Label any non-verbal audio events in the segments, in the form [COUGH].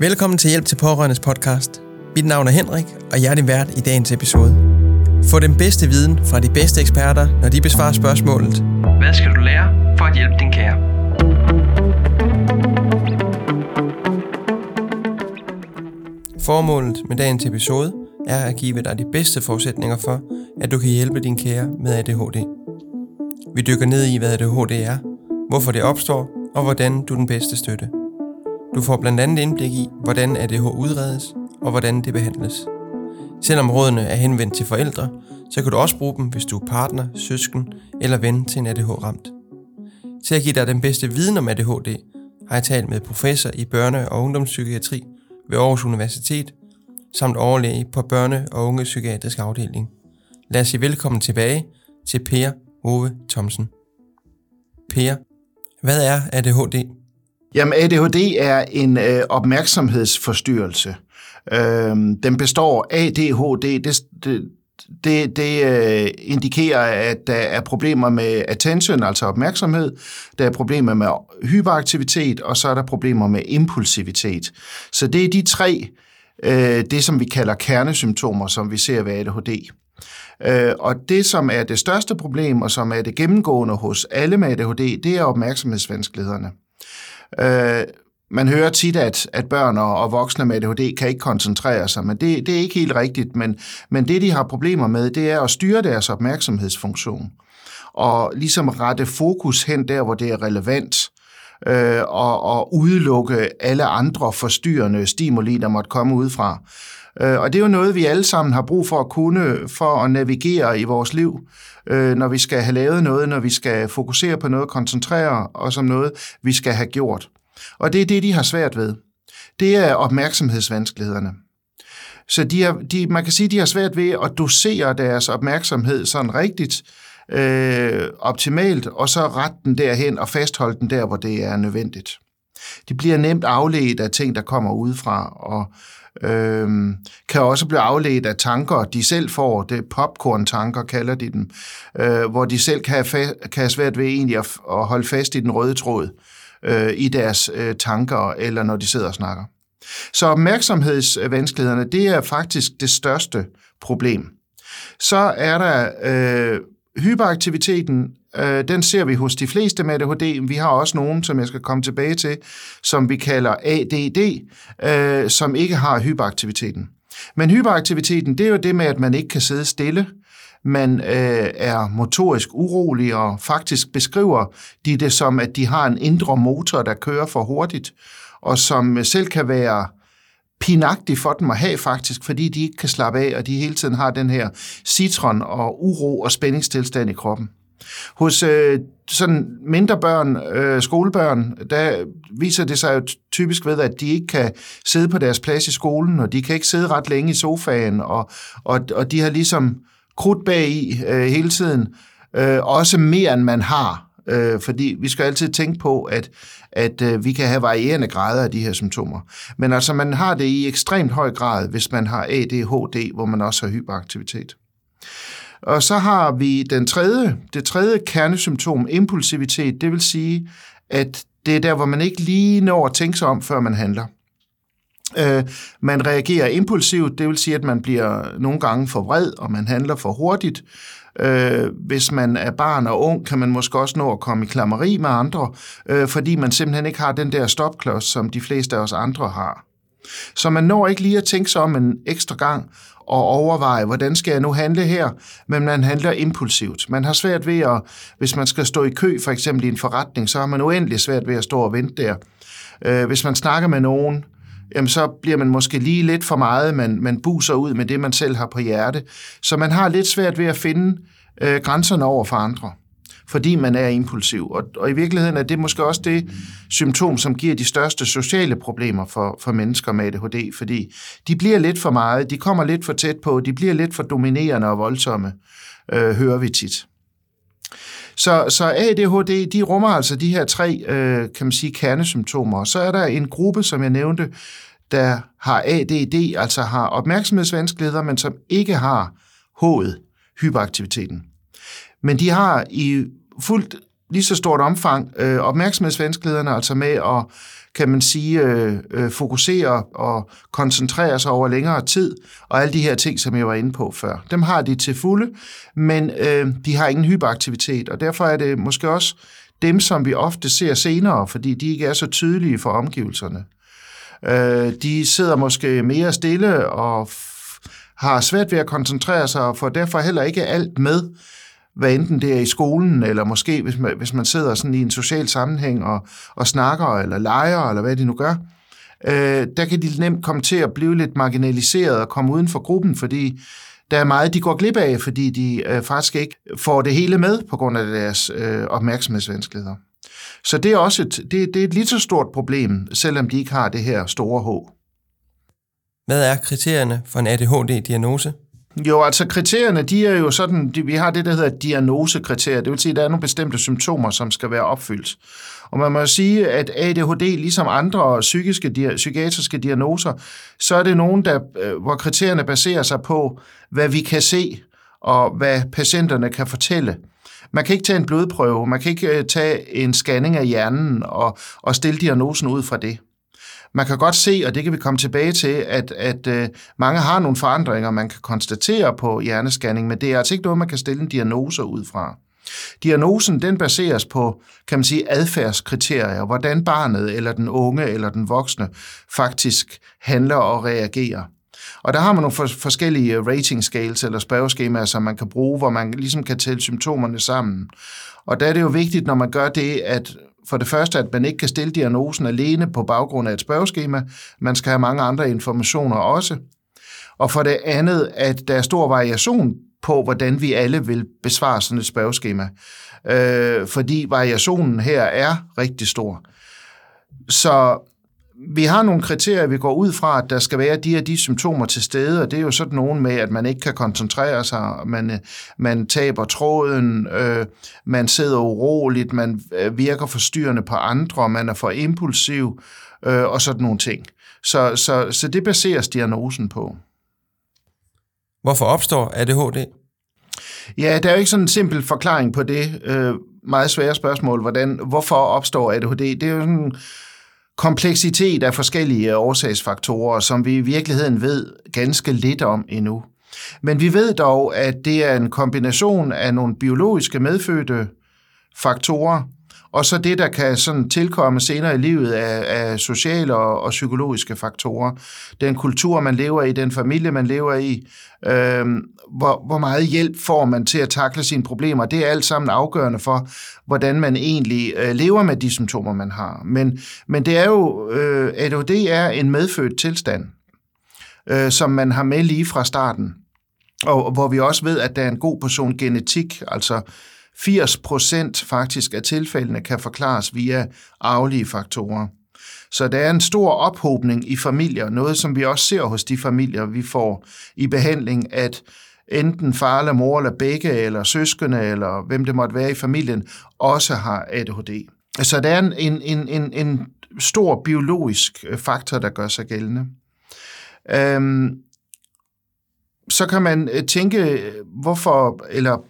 Velkommen til Hjælp til Pårørendes podcast. Mit navn er Henrik, og jeg er din vært i dagens episode. Få den bedste viden fra de bedste eksperter, når de besvarer spørgsmålet. Hvad skal du lære for at hjælpe din kære? Formålet med dagens episode er at give dig de bedste forudsætninger for, at du kan hjælpe din kære med ADHD. Vi dykker ned i, hvad ADHD er, hvorfor det opstår, og hvordan du er den bedste støtte. Du får blandt andet indblik i, hvordan ADH udredes og hvordan det behandles. Selvom rådene er henvendt til forældre, så kan du også bruge dem, hvis du er partner, søsken eller ven til en ADH-ramt. Til at give dig den bedste viden om ADHD, har jeg talt med professor i børne- og ungdomspsykiatri ved Aarhus Universitet, samt overlæge på børne- og unge psykiatrisk afdeling. Lad os sige velkommen tilbage til Per Ove Thomsen. Per, hvad er ADHD? Jamen, ADHD er en øh, opmærksomhedsforstyrrelse. Øh, den består ADHD, det, det, det, det øh, indikerer, at der er problemer med attention, altså opmærksomhed, der er problemer med hyperaktivitet, og så er der problemer med impulsivitet. Så det er de tre, øh, det som vi kalder kernesymptomer, som vi ser ved ADHD. Øh, og det, som er det største problem, og som er det gennemgående hos alle med ADHD, det er opmærksomhedsvanskelighederne. Øh, man hører tit, at, at børn og, og voksne med ADHD kan ikke koncentrere sig, men det, det er ikke helt rigtigt. Men, men det, de har problemer med, det er at styre deres opmærksomhedsfunktion og ligesom rette fokus hen der, hvor det er relevant, øh, og, og udelukke alle andre forstyrrende stimuli, der måtte komme udefra. Øh, og det er jo noget, vi alle sammen har brug for at kunne, for at navigere i vores liv, øh, når vi skal have lavet noget, når vi skal fokusere på noget, koncentrere os om noget, vi skal have gjort. Og det er det, de har svært ved. Det er opmærksomhedsvanskelighederne. Så de har, de, man kan sige, at de har svært ved at dosere deres opmærksomhed sådan rigtigt, øh, Øh, optimalt, og så rette den derhen og fastholde den der, hvor det er nødvendigt. De bliver nemt afledt af ting, der kommer udefra, og øh, kan også blive afledt af tanker, de selv får. Det popcorn-tanker kalder de dem, øh, hvor de selv kan have, fa- kan have svært ved egentlig at, at holde fast i den røde tråd øh, i deres øh, tanker, eller når de sidder og snakker. Så opmærksomhedsvanskelighederne, det er faktisk det største problem. Så er der øh, hyperaktiviteten, øh, den ser vi hos de fleste med ADHD. Vi har også nogen, som jeg skal komme tilbage til, som vi kalder ADD, øh, som ikke har hyperaktiviteten. Men hyperaktiviteten, det er jo det med, at man ikke kan sidde stille. Man øh, er motorisk urolig, og faktisk beskriver de det som, at de har en indre motor, der kører for hurtigt, og som selv kan være pinagtig for dem at have faktisk, fordi de ikke kan slappe af, og de hele tiden har den her citron og uro og spændingstilstand i kroppen. Hos øh, sådan mindre børn, øh, skolebørn, der viser det sig jo typisk ved, at de ikke kan sidde på deres plads i skolen, og de kan ikke sidde ret længe i sofaen, og, og, og de har ligesom krudt bag i øh, hele tiden, øh, også mere end man har, øh, fordi vi skal altid tænke på, at, at øh, vi kan have varierende grader af de her symptomer. Men altså, man har det i ekstremt høj grad, hvis man har ADHD, hvor man også har hyperaktivitet. Og så har vi den tredje, det tredje kernesymptom, impulsivitet, det vil sige, at det er der, hvor man ikke lige når at tænke sig om, før man handler. Øh, man reagerer impulsivt, det vil sige, at man bliver nogle gange for vred, og man handler for hurtigt. Øh, hvis man er barn og ung, kan man måske også nå at komme i klammeri med andre, øh, fordi man simpelthen ikke har den der stopklods, som de fleste af os andre har. Så man når ikke lige at tænke sig om en ekstra gang og overveje, hvordan skal jeg nu handle her, men man handler impulsivt. Man har svært ved at, hvis man skal stå i kø, for eksempel i en forretning, så har man uendelig svært ved at stå og vente der. Øh, hvis man snakker med nogen, jamen så bliver man måske lige lidt for meget, man, man buser ud med det, man selv har på hjerte. Så man har lidt svært ved at finde øh, grænserne over for andre, fordi man er impulsiv. Og, og i virkeligheden er det måske også det symptom, som giver de største sociale problemer for, for mennesker med ADHD, fordi de bliver lidt for meget, de kommer lidt for tæt på, de bliver lidt for dominerende og voldsomme, øh, hører vi tit. Så, så ADHD, de rummer altså de her tre, øh, kan man sige, kernesymptomer. Så er der en gruppe, som jeg nævnte, der har ADD, altså har opmærksomhedsvanskeligheder, men som ikke har H'et, hyperaktiviteten. Men de har i fuldt lige så stort omfang øh, opmærksomhedsvanskelighederne, altså med at kan man sige, øh, øh, fokusere og koncentrere sig over længere tid, og alle de her ting, som jeg var inde på før. Dem har de til fulde, men øh, de har ingen hyperaktivitet, og derfor er det måske også dem, som vi ofte ser senere, fordi de ikke er så tydelige for omgivelserne. Øh, de sidder måske mere stille og har svært ved at koncentrere sig, og får derfor heller ikke alt med, hvad enten det er i skolen, eller måske hvis man, hvis man sidder sådan i en social sammenhæng og, og snakker, eller leger, eller hvad de nu gør, øh, der kan de nemt komme til at blive lidt marginaliseret og komme uden for gruppen, fordi der er meget, de går glip af, fordi de øh, faktisk ikke får det hele med på grund af deres øh, opmærksomhedsvanskeligheder. Så det er også et, det, det er et lige så stort problem, selvom de ikke har det her store H. Hvad er kriterierne for en ADHD-diagnose? Jo, altså kriterierne, de er jo sådan, de, vi har det, der hedder diagnosekriterier, det vil sige, at der er nogle bestemte symptomer, som skal være opfyldt. Og man må sige, at ADHD, ligesom andre psykiske, psykiatriske diagnoser, så er det nogen, der, øh, hvor kriterierne baserer sig på, hvad vi kan se, og hvad patienterne kan fortælle. Man kan ikke tage en blodprøve, man kan ikke øh, tage en scanning af hjernen og, og stille diagnosen ud fra det. Man kan godt se, og det kan vi komme tilbage til, at, at øh, mange har nogle forandringer, man kan konstatere på hjernescanning, men det er altså ikke noget, man kan stille en diagnose ud fra. Diagnosen den baseres på, kan man sige, adfærdskriterier, hvordan barnet eller den unge eller den voksne faktisk handler og reagerer. Og der har man nogle forskellige øh, rating scales eller spørgeskemaer, som man kan bruge, hvor man ligesom kan tælle symptomerne sammen. Og der er det jo vigtigt, når man gør det, at for det første, at man ikke kan stille diagnosen alene på baggrund af et spørgeskema. Man skal have mange andre informationer også. Og for det andet, at der er stor variation på, hvordan vi alle vil besvare sådan et spørgeskema. Øh, fordi variationen her er rigtig stor. Så vi har nogle kriterier, vi går ud fra, at der skal være de her de symptomer til stede, og det er jo sådan nogen med, at man ikke kan koncentrere sig, man, man taber tråden, øh, man sidder uroligt, man øh, virker forstyrrende på andre, man er for impulsiv, øh, og sådan nogle ting. Så, så, så det baseres diagnosen på. Hvorfor opstår ADHD? Ja, der er jo ikke sådan en simpel forklaring på det øh, meget svære spørgsmål, hvordan, hvorfor opstår ADHD. Det er jo sådan kompleksitet af forskellige årsagsfaktorer, som vi i virkeligheden ved ganske lidt om endnu. Men vi ved dog, at det er en kombination af nogle biologiske medfødte faktorer, og så det, der kan sådan tilkomme senere i livet af, af sociale og, og psykologiske faktorer. Den kultur, man lever i, den familie, man lever i, øhm, hvor, hvor meget hjælp får man til at takle sine problemer. Det er alt sammen afgørende for, hvordan man egentlig øh, lever med de symptomer, man har. Men, men det er jo, øh, ADHD er en medfødt tilstand, øh, som man har med lige fra starten. Og hvor vi også ved, at der er en god portion genetik, altså 80 procent faktisk af tilfældene kan forklares via arvelige faktorer. Så der er en stor ophobning i familier, noget som vi også ser hos de familier, vi får i behandling, at enten far eller mor eller begge, eller søskende, eller hvem det måtte være i familien, også har ADHD. Så der er en, en, en, en stor biologisk øh, faktor, der gør sig gældende. Øhm, så kan man øh, tænke, hvorfor, eller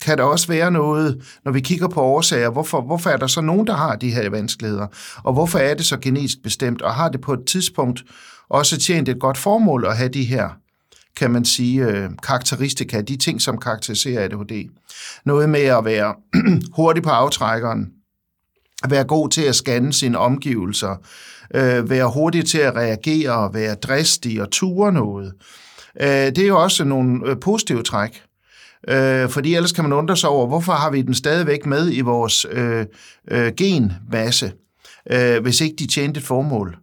kan der også være noget, når vi kigger på årsager, hvorfor, hvorfor er der så nogen, der har de her vanskeligheder? Og hvorfor er det så genetisk bestemt? Og har det på et tidspunkt også tjent et godt formål at have de her, kan man sige, øh, karakteristika, de ting, som karakteriserer ADHD? Noget med at være [CLEARS THROAT] hurtig på aftrækkeren, være god til at scanne sine omgivelser, øh, være hurtig til at reagere, være dristig og ture noget. Øh, det er jo også nogle øh, positive træk. Øh, fordi ellers kan man undre sig over, hvorfor har vi den stadigvæk med i vores øh, øh, genmasse, øh, hvis ikke de tjente et formål.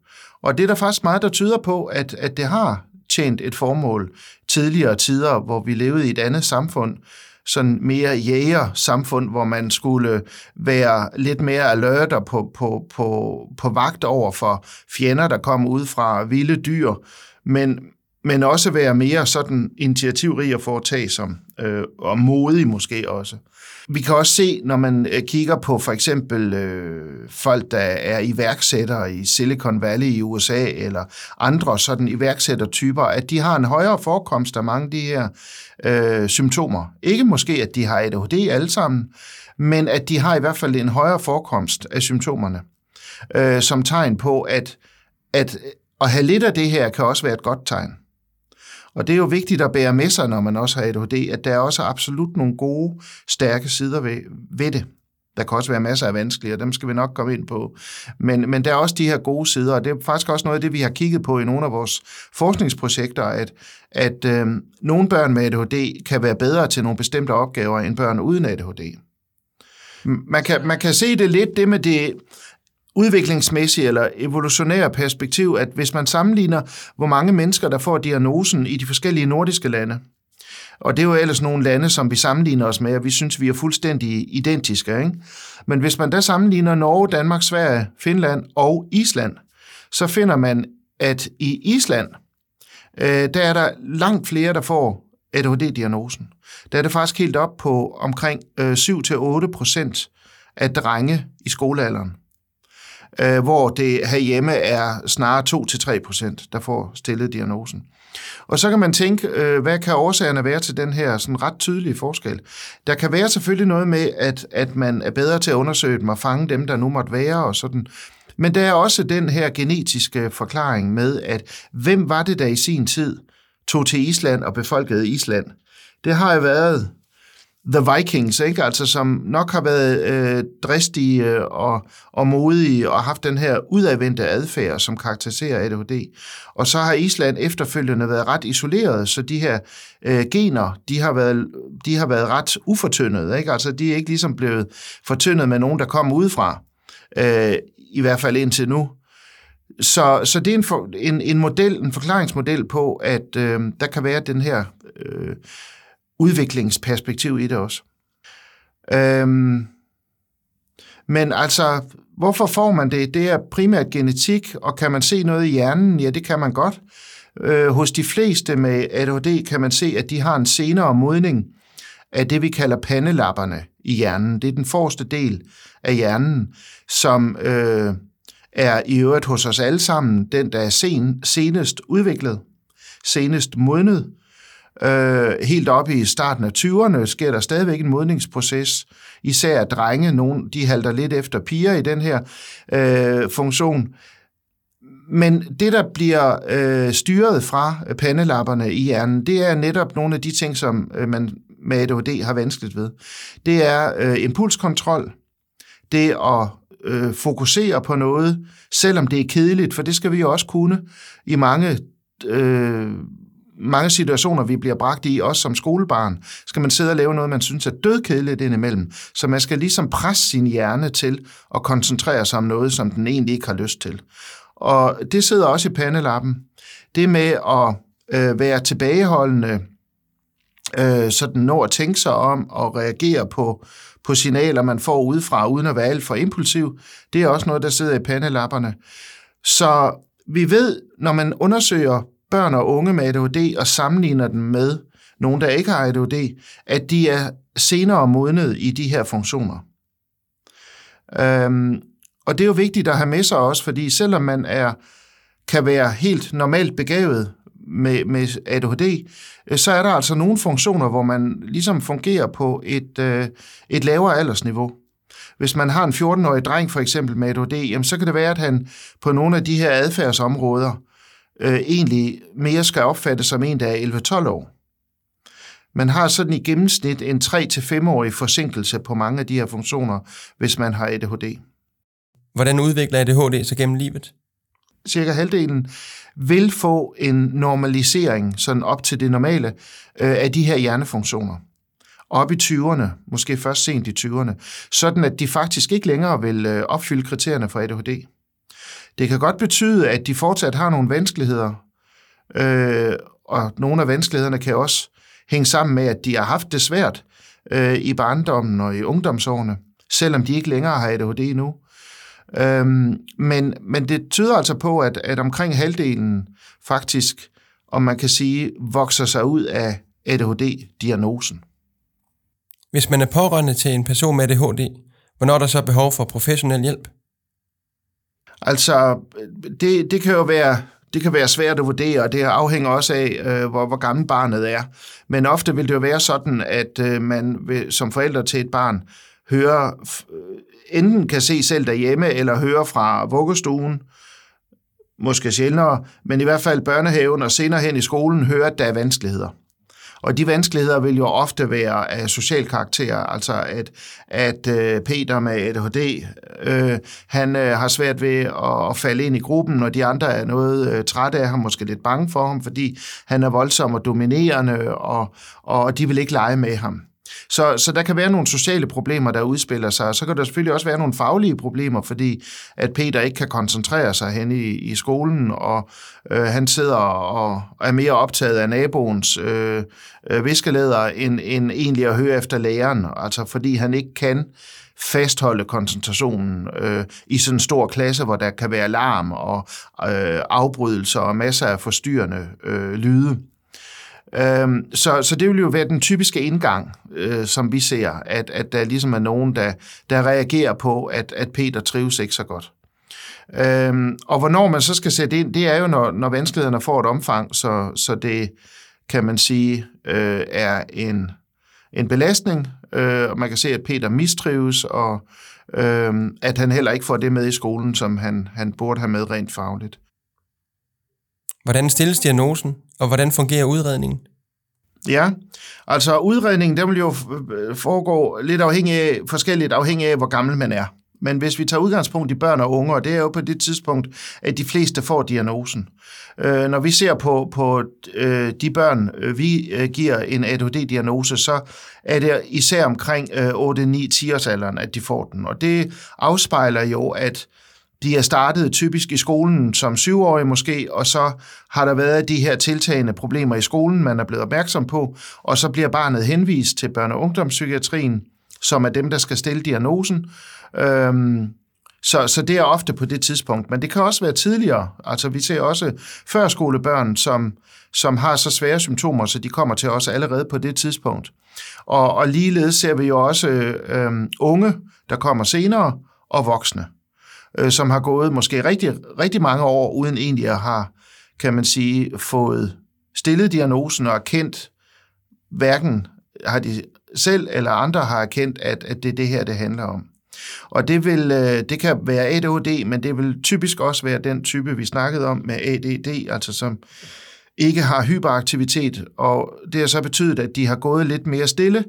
Og det er der faktisk meget, der tyder på, at, at det har tjent et formål tidligere tider, hvor vi levede i et andet samfund, sådan mere jæger-samfund, hvor man skulle være lidt mere alert og på, på, på, på vagt over for fjender, der kom ud fra vilde dyr, men, men også være mere sådan initiativrig og foretagsom, øh, og modig måske også. Vi kan også se, når man øh, kigger på for eksempel øh, folk, der er iværksættere i Silicon Valley i USA, eller andre sådan iværksættertyper, at de har en højere forekomst af mange af de her øh, symptomer. Ikke måske, at de har ADHD alle sammen, men at de har i hvert fald en højere forekomst af symptomerne, øh, som tegn på, at, at øh, at have lidt af det her kan også være et godt tegn. Og det er jo vigtigt at bære med sig, når man også har ADHD, at der er også absolut nogle gode, stærke sider ved, ved det. Der kan også være masser af vanskelige, og dem skal vi nok komme ind på. Men, men der er også de her gode sider, og det er faktisk også noget af det, vi har kigget på i nogle af vores forskningsprojekter, at, at øh, nogle børn med ADHD kan være bedre til nogle bestemte opgaver end børn uden ADHD. Man kan, man kan se det lidt, det med det udviklingsmæssige eller evolutionære perspektiv, at hvis man sammenligner, hvor mange mennesker, der får diagnosen i de forskellige nordiske lande, og det er jo ellers nogle lande, som vi sammenligner os med, og vi synes, vi er fuldstændig identiske. Ikke? Men hvis man da sammenligner Norge, Danmark, Sverige, Finland og Island, så finder man, at i Island, øh, der er der langt flere, der får ADHD-diagnosen. Der er det faktisk helt op på omkring øh, 7-8 procent af drenge i skolealderen øh, hvor det herhjemme er snarere 2-3 procent, der får stillet diagnosen. Og så kan man tænke, øh, hvad kan årsagerne være til den her sådan ret tydelige forskel? Der kan være selvfølgelig noget med, at, at man er bedre til at undersøge dem og fange dem, der nu måtte være og sådan. Men der er også den her genetiske forklaring med, at hvem var det, der i sin tid tog til Island og befolkede Island? Det har jo været The Vikings, ikke? Altså, som nok har været øh, dristige øh, og, og modige og haft den her udadvendte adfærd, som karakteriserer ADHD. Og så har Island efterfølgende været ret isoleret, så de her øh, gener, de har, været, de har været ret ufortyndet. Ikke? Altså, de er ikke ligesom blevet fortyndet med nogen, der kommer udefra. Øh, I hvert fald indtil nu. Så, så det er en, for, en, en model, en forklaringsmodel på, at øh, der kan være den her øh, udviklingsperspektiv i det også. Øhm, men altså, hvorfor får man det? Det er primært genetik, og kan man se noget i hjernen? Ja, det kan man godt. Øh, hos de fleste med ADHD kan man se, at de har en senere modning af det, vi kalder pandelapperne i hjernen. Det er den forreste del af hjernen, som øh, er i øvrigt hos os alle sammen den, der er sen, senest udviklet, senest modnet, Øh, helt op i starten af 20'erne sker der stadigvæk en modningsproces. Især drenge, nogen, de halter lidt efter piger i den her øh, funktion. Men det, der bliver øh, styret fra pandelapperne i hjernen, det er netop nogle af de ting, som øh, man med ADHD har vanskeligt ved. Det er øh, impulskontrol, det at øh, fokusere på noget, selvom det er kedeligt, for det skal vi jo også kunne i mange øh, mange situationer, vi bliver bragt i, også som skolebarn, skal man sidde og lave noget, man synes er dødkedeligt indimellem. Så man skal ligesom presse sin hjerne til at koncentrere sig om noget, som den egentlig ikke har lyst til. Og det sidder også i pandelappen. Det med at øh, være tilbageholdende, øh, sådan når at tænke sig om og reagere på, på signaler, man får udefra, uden at være alt for impulsiv, det er også noget, der sidder i pandelapperne. Så vi ved, når man undersøger børn og unge med ADHD og sammenligner dem med nogen, der ikke har ADHD, at de er senere modnet i de her funktioner. Øhm, og det er jo vigtigt at have med sig også, fordi selvom man er, kan være helt normalt begavet med, med ADHD, øh, så er der altså nogle funktioner, hvor man ligesom fungerer på et, øh, et lavere aldersniveau. Hvis man har en 14-årig dreng for eksempel med ADHD, jamen, så kan det være, at han på nogle af de her adfærdsområder øh, egentlig mere skal opfattes som en, der er 11-12 år. Man har sådan i gennemsnit en 3-5-årig forsinkelse på mange af de her funktioner, hvis man har ADHD. Hvordan udvikler ADHD sig gennem livet? Cirka halvdelen vil få en normalisering, sådan op til det normale, øh, af de her hjernefunktioner. Op i 20'erne, måske først sent i 20'erne, sådan at de faktisk ikke længere vil øh, opfylde kriterierne for ADHD. Det kan godt betyde, at de fortsat har nogle vanskeligheder, øh, og nogle af vanskelighederne kan også hænge sammen med, at de har haft det svært øh, i barndommen og i ungdomsårene, selvom de ikke længere har ADHD nu. Øhm, men, men det tyder altså på, at, at omkring halvdelen faktisk, om man kan sige, vokser sig ud af ADHD-diagnosen. Hvis man er pårørende til en person med ADHD, hvornår er der så behov for professionel hjælp? Altså, det, det kan jo være, det kan være svært at vurdere, og det afhænger også af, øh, hvor, hvor gammel barnet er. Men ofte vil det jo være sådan, at øh, man vil, som forældre til et barn hører, øh, enten kan se selv derhjemme, eller høre fra vuggestuen, måske sjældnere, men i hvert fald børnehaven og senere hen i skolen, hører, at der er vanskeligheder. Og de vanskeligheder vil jo ofte være af social karakter, altså at, at øh, Peter med ADHD, øh, han øh, har svært ved at, at falde ind i gruppen, og de andre er noget øh, trætte af ham, måske lidt bange for ham, fordi han er voldsom og dominerende, og, og de vil ikke lege med ham. Så, så der kan være nogle sociale problemer, der udspiller sig, og så kan der selvfølgelig også være nogle faglige problemer, fordi at Peter ikke kan koncentrere sig hen i, i skolen, og øh, han sidder og, og er mere optaget af naboens øh, øh, viskelæder, end, end egentlig at høre efter læreren, altså fordi han ikke kan fastholde koncentrationen øh, i sådan en stor klasse, hvor der kan være larm og øh, afbrydelser og masser af forstyrrende øh, lyde. Øhm, så, så det vil jo være den typiske indgang, øh, som vi ser, at, at der ligesom er nogen, der, der reagerer på, at, at Peter trives ikke så godt. Øhm, og hvornår man så skal sætte ind, det er jo, når, når vanskelighederne får et omfang, så, så det, kan man sige, øh, er en, en belastning, øh, og man kan se, at Peter mistrives, og øh, at han heller ikke får det med i skolen, som han, han burde have med rent fagligt. Hvordan stilles diagnosen, og hvordan fungerer udredningen? Ja, altså udredningen, den vil jo øh, foregå lidt afhængig af, forskelligt afhængig af, hvor gammel man er. Men hvis vi tager udgangspunkt i børn og unge, og det er jo på det tidspunkt, at de fleste får diagnosen. Øh, når vi ser på, på øh, de børn, øh, vi øh, giver en ADHD-diagnose, så er det især omkring øh, 8-9-10 års alderen, at de får den. Og det afspejler jo, at de er startet typisk i skolen som syvårige måske, og så har der været de her tiltagende problemer i skolen, man er blevet opmærksom på, og så bliver barnet henvist til børne- og ungdomspsykiatrien, som er dem, der skal stille diagnosen. Øhm, så, så det er ofte på det tidspunkt, men det kan også være tidligere. Altså vi ser også førskolebørn, som, som har så svære symptomer, så de kommer til os allerede på det tidspunkt. Og, og ligeledes ser vi jo også øhm, unge, der kommer senere, og voksne øh, som har gået måske rigtig, rigtig mange år, uden egentlig at have, kan man sige, fået stillet diagnosen og erkendt, hverken har de selv eller andre har erkendt, at, at det er det her, det handler om. Og det, vil, øh, det kan være ADHD, men det vil typisk også være den type, vi snakkede om med ADD, altså som ikke har hyperaktivitet, og det har så betydet, at de har gået lidt mere stille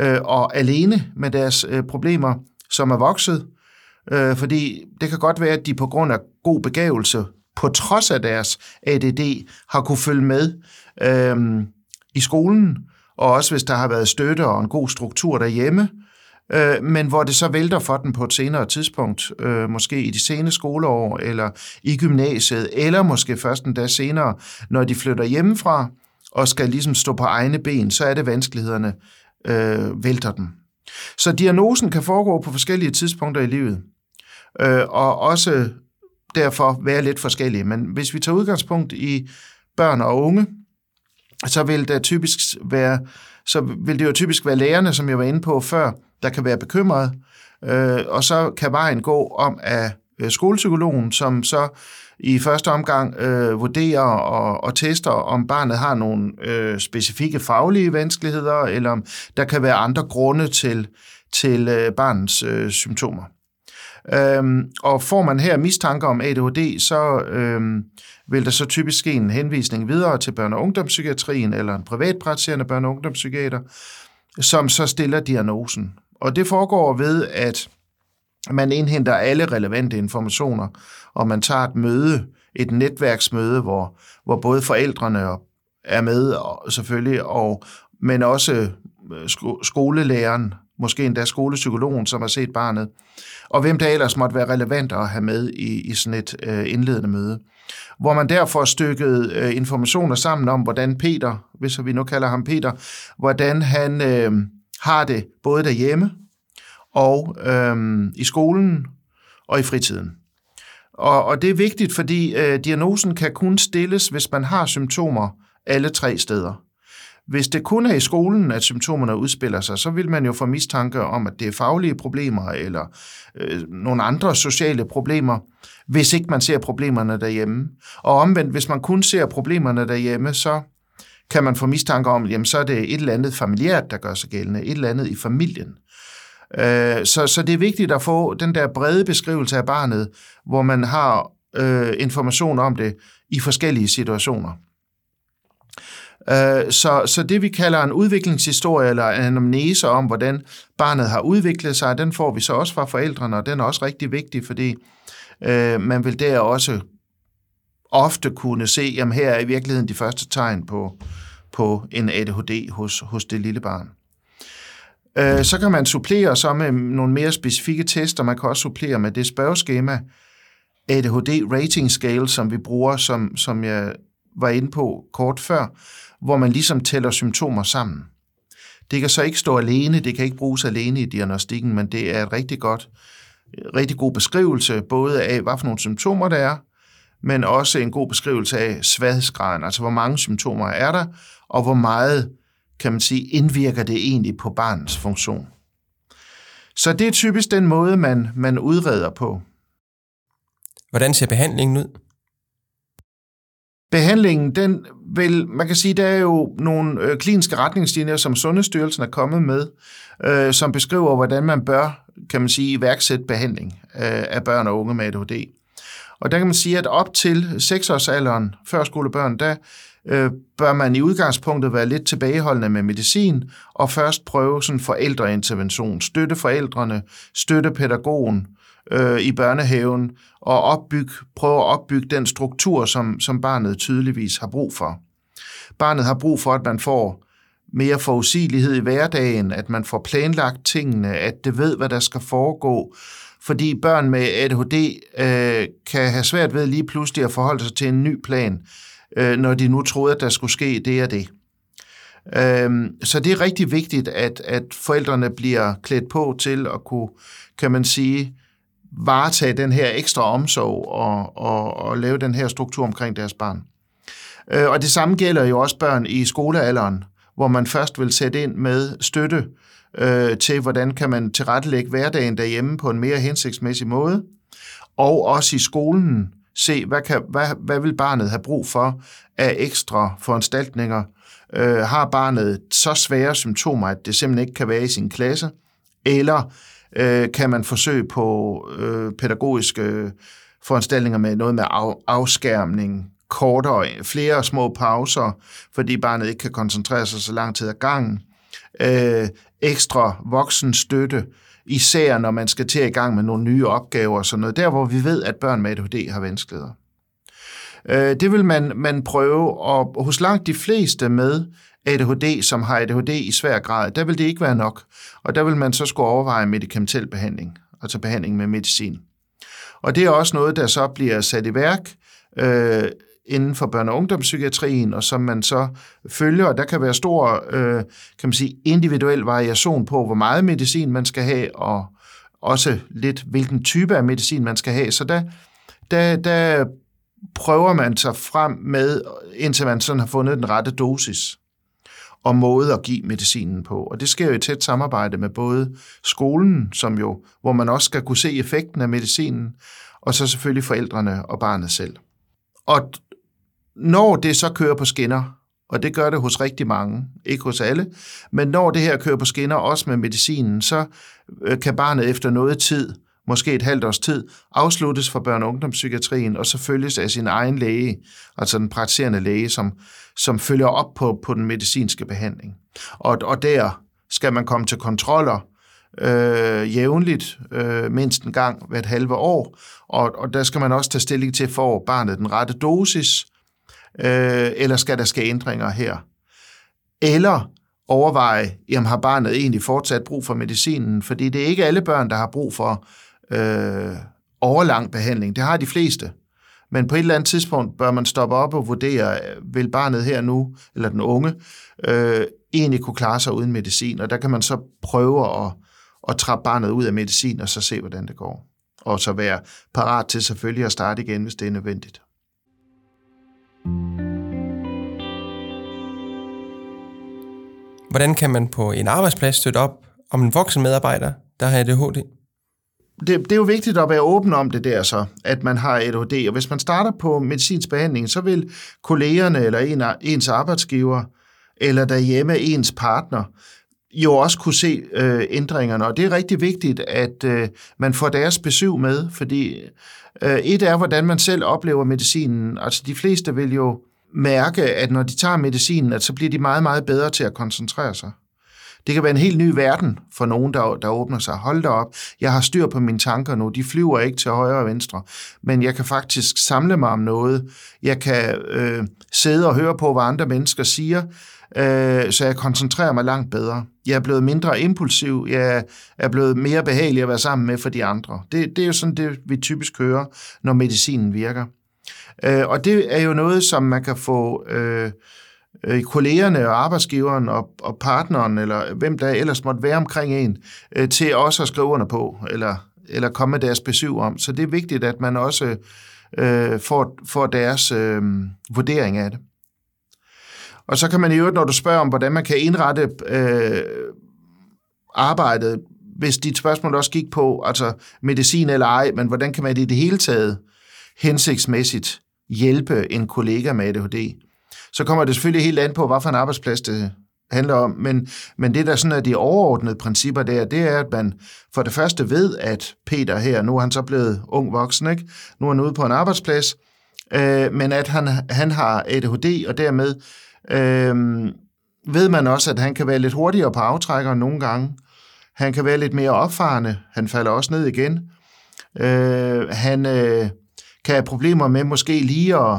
øh, og alene med deres øh, problemer, som er vokset, Øh, fordi det kan godt være, at de på grund af god begævelse, på trods af deres ADD, har kunne følge med øh, i skolen, og også hvis der har været støtte og en god struktur derhjemme, øh, men hvor det så vælter for den på et senere tidspunkt, øh, måske i de sene skoleår, eller i gymnasiet, eller måske først en dag senere, når de flytter hjemmefra og skal ligesom stå på egne ben, så er det vanskelighederne øh, vælter dem. Så diagnosen kan foregå på forskellige tidspunkter i livet øh, og også derfor være lidt forskellige. Men hvis vi tager udgangspunkt i børn og unge, så vil der typisk være, så vil det jo typisk være lærerne, som jeg var inde på før, der kan være bekymrede, øh, og så kan vejen gå om af øh, skolepsykologen, som så i første omgang øh, vurderer og, og tester, om barnet har nogle øh, specifikke faglige vanskeligheder, eller om der kan være andre grunde til, til øh, barnets øh, symptomer. Øhm, og får man her mistanke om ADHD, så øhm, vil der så typisk ske en henvisning videre til børne- og ungdomspsykiatrien eller en privatpraktiserende børne- og ungdomspsykiater, som så stiller diagnosen. Og det foregår ved, at man indhenter alle relevante informationer, og man tager et møde, et netværksmøde, hvor, hvor både forældrene er med og selvfølgelig, og, men også øh, skolelæreren, måske endda skolepsykologen, som har set barnet, og hvem der ellers måtte være relevant at have med i, i sådan et øh, indledende møde. Hvor man derfor stykket øh, informationer sammen om, hvordan Peter, hvis vi nu kalder ham Peter, hvordan han øh, har det både derhjemme og øh, i skolen og i fritiden. Og, og det er vigtigt, fordi øh, diagnosen kan kun stilles, hvis man har symptomer alle tre steder. Hvis det kun er i skolen, at symptomerne udspiller sig, så vil man jo få mistanke om, at det er faglige problemer eller øh, nogle andre sociale problemer, hvis ikke man ser problemerne derhjemme. Og omvendt, hvis man kun ser problemerne derhjemme, så kan man få mistanke om, jamen så er det et eller andet familiært, der gør sig gældende, et eller andet i familien. Øh, så, så det er vigtigt at få den der brede beskrivelse af barnet, hvor man har øh, information om det i forskellige situationer. Øh, så, så det vi kalder en udviklingshistorie eller en anamnese om, hvordan barnet har udviklet sig, den får vi så også fra forældrene, og den er også rigtig vigtig, fordi øh, man vil der også ofte kunne se, jamen her er i virkeligheden de første tegn på, på en ADHD hos, hos det lille barn. Øh, så kan man supplere så med nogle mere specifikke tester. Man kan også supplere med det spørgeskema, ADHD Rating Scale, som vi bruger, som, som jeg var inde på kort før, hvor man ligesom tæller symptomer sammen. Det kan så ikke stå alene, det kan ikke bruges alene i diagnostikken, men det er et rigtig godt, rigtig god beskrivelse, både af, hvad for nogle symptomer der er, men også en god beskrivelse af svaghedsgraden, altså hvor mange symptomer er der, og hvor meget, kan man sige, indvirker det egentlig på barnets funktion. Så det er typisk den måde, man, man udreder på. Hvordan ser behandlingen ud? Behandlingen, den vil, man kan sige, der er jo nogle øh, kliniske retningslinjer, som Sundhedsstyrelsen er kommet med, øh, som beskriver, hvordan man bør, kan man sige, iværksætte behandling øh, af børn og unge med ADHD. Og der kan man sige, at op til 6-årsalderen, førskolebørn, der øh, bør man i udgangspunktet være lidt tilbageholdende med medicin, og først prøve sådan forældreintervention, støtte forældrene, støtte pædagogen øh, i børnehaven, og opbygge, prøve at opbygge den struktur, som, som barnet tydeligvis har brug for. Barnet har brug for, at man får mere forudsigelighed i hverdagen, at man får planlagt tingene, at det ved, hvad der skal foregå, fordi børn med ADHD øh, kan have svært ved lige pludselig at forholde sig til en ny plan, øh, når de nu troede, at der skulle ske det og det. Øh, så det er rigtig vigtigt, at, at forældrene bliver klædt på til at kunne, kan man sige, varetage den her ekstra omsorg og, og, og lave den her struktur omkring deres barn. Øh, og det samme gælder jo også børn i skolealderen, hvor man først vil sætte ind med støtte øh, til, hvordan kan man tilrettelægge hverdagen derhjemme på en mere hensigtsmæssig måde, og også i skolen se, hvad, kan, hvad, hvad vil barnet have brug for af ekstra foranstaltninger. Øh, har barnet så svære symptomer, at det simpelthen ikke kan være i sin klasse, eller øh, kan man forsøge på øh, pædagogiske foranstaltninger med noget med af, afskærmning, kortere, flere små pauser, fordi barnet ikke kan koncentrere sig så lang tid ad gangen, øh, ekstra voksenstøtte, især når man skal til i gang med nogle nye opgaver og sådan noget, der hvor vi ved, at børn med ADHD har vanskeligheder. Øh, det vil man, man prøve, og hos langt de fleste med ADHD, som har ADHD i svær grad, der vil det ikke være nok, og der vil man så skulle overveje medicamentel behandling, altså behandling med medicin. Og det er også noget, der så bliver sat i værk øh, inden for børne- og ungdomspsykiatrien, og som man så følger, og der kan være stor øh, kan man sige, individuel variation på, hvor meget medicin man skal have, og også lidt, hvilken type af medicin man skal have. Så der, der, der prøver man sig frem med, indtil man sådan har fundet den rette dosis og måde at give medicinen på. Og det sker jo i tæt samarbejde med både skolen, som jo, hvor man også skal kunne se effekten af medicinen, og så selvfølgelig forældrene og barnet selv. Og når det så kører på skinner, og det gør det hos rigtig mange, ikke hos alle, men når det her kører på skinner, også med medicinen, så øh, kan barnet efter noget tid, måske et halvt års tid, afsluttes fra børne- og ungdomspsykiatrien, og så følges af sin egen læge, altså den praktiserende læge, som, som følger op på, på den medicinske behandling. Og, og der skal man komme til kontroller øh, jævnligt, øh, mindst en gang hvert halve år, og, og der skal man også tage stilling til, får barnet den rette dosis, øh, eller skal der ske ændringer her? Eller overveje, jamen har barnet egentlig fortsat brug for medicinen? Fordi det er ikke alle børn, der har brug for øh, overlang behandling. Det har de fleste. Men på et eller andet tidspunkt bør man stoppe op og vurdere, vil barnet her nu, eller den unge, øh, egentlig kunne klare sig uden medicin. Og der kan man så prøve at, at trappe barnet ud af medicin, og så se, hvordan det går. Og så være parat til selvfølgelig at starte igen, hvis det er nødvendigt. Hvordan kan man på en arbejdsplads støtte op om en voksen medarbejder, der har ADHD? Det, det er jo vigtigt at være åben om det der så, at man har ADHD. Og hvis man starter på medicinsk behandling, så vil kollegerne eller en, ens arbejdsgiver eller derhjemme ens partner jo også kunne se øh, ændringerne. Og det er rigtig vigtigt, at øh, man får deres besøg med, fordi øh, et er, hvordan man selv oplever medicinen. Altså de fleste vil jo mærke, at når de tager medicinen, at så bliver de meget, meget bedre til at koncentrere sig. Det kan være en helt ny verden for nogen, der, der åbner sig. Hold da op, jeg har styr på mine tanker nu. De flyver ikke til højre og venstre. Men jeg kan faktisk samle mig om noget. Jeg kan øh, sidde og høre på, hvad andre mennesker siger, øh, så jeg koncentrerer mig langt bedre. Jeg er blevet mindre impulsiv. Jeg er blevet mere behagelig at være sammen med for de andre. Det, det er jo sådan, det vi typisk hører, når medicinen virker. Øh, og det er jo noget, som man kan få... Øh, øh, kollegerne og arbejdsgiveren og, og partneren, eller hvem der ellers måtte være omkring en, øh, til også at skrive under på, eller, eller komme med deres besøg om. Så det er vigtigt, at man også øh, får, får deres øh, vurdering af det. Og så kan man i øvrigt, når du spørger om, hvordan man kan indrette øh, arbejdet, hvis dit spørgsmål også gik på, altså medicin eller ej, men hvordan kan man i det hele taget hensigtsmæssigt hjælpe en kollega med ADHD? Så kommer det selvfølgelig helt an på, hvad for en arbejdsplads det handler om, men, men det der sådan er de overordnede principper der, det er, at man for det første ved, at Peter her, nu er han så blevet ung voksen, ikke? nu er han ude på en arbejdsplads, øh, men at han, han har ADHD, og dermed øh, ved man også, at han kan være lidt hurtigere på aftrækkeren nogle gange. Han kan være lidt mere opfarende. Han falder også ned igen. Øh, han øh, kan have problemer med måske lige at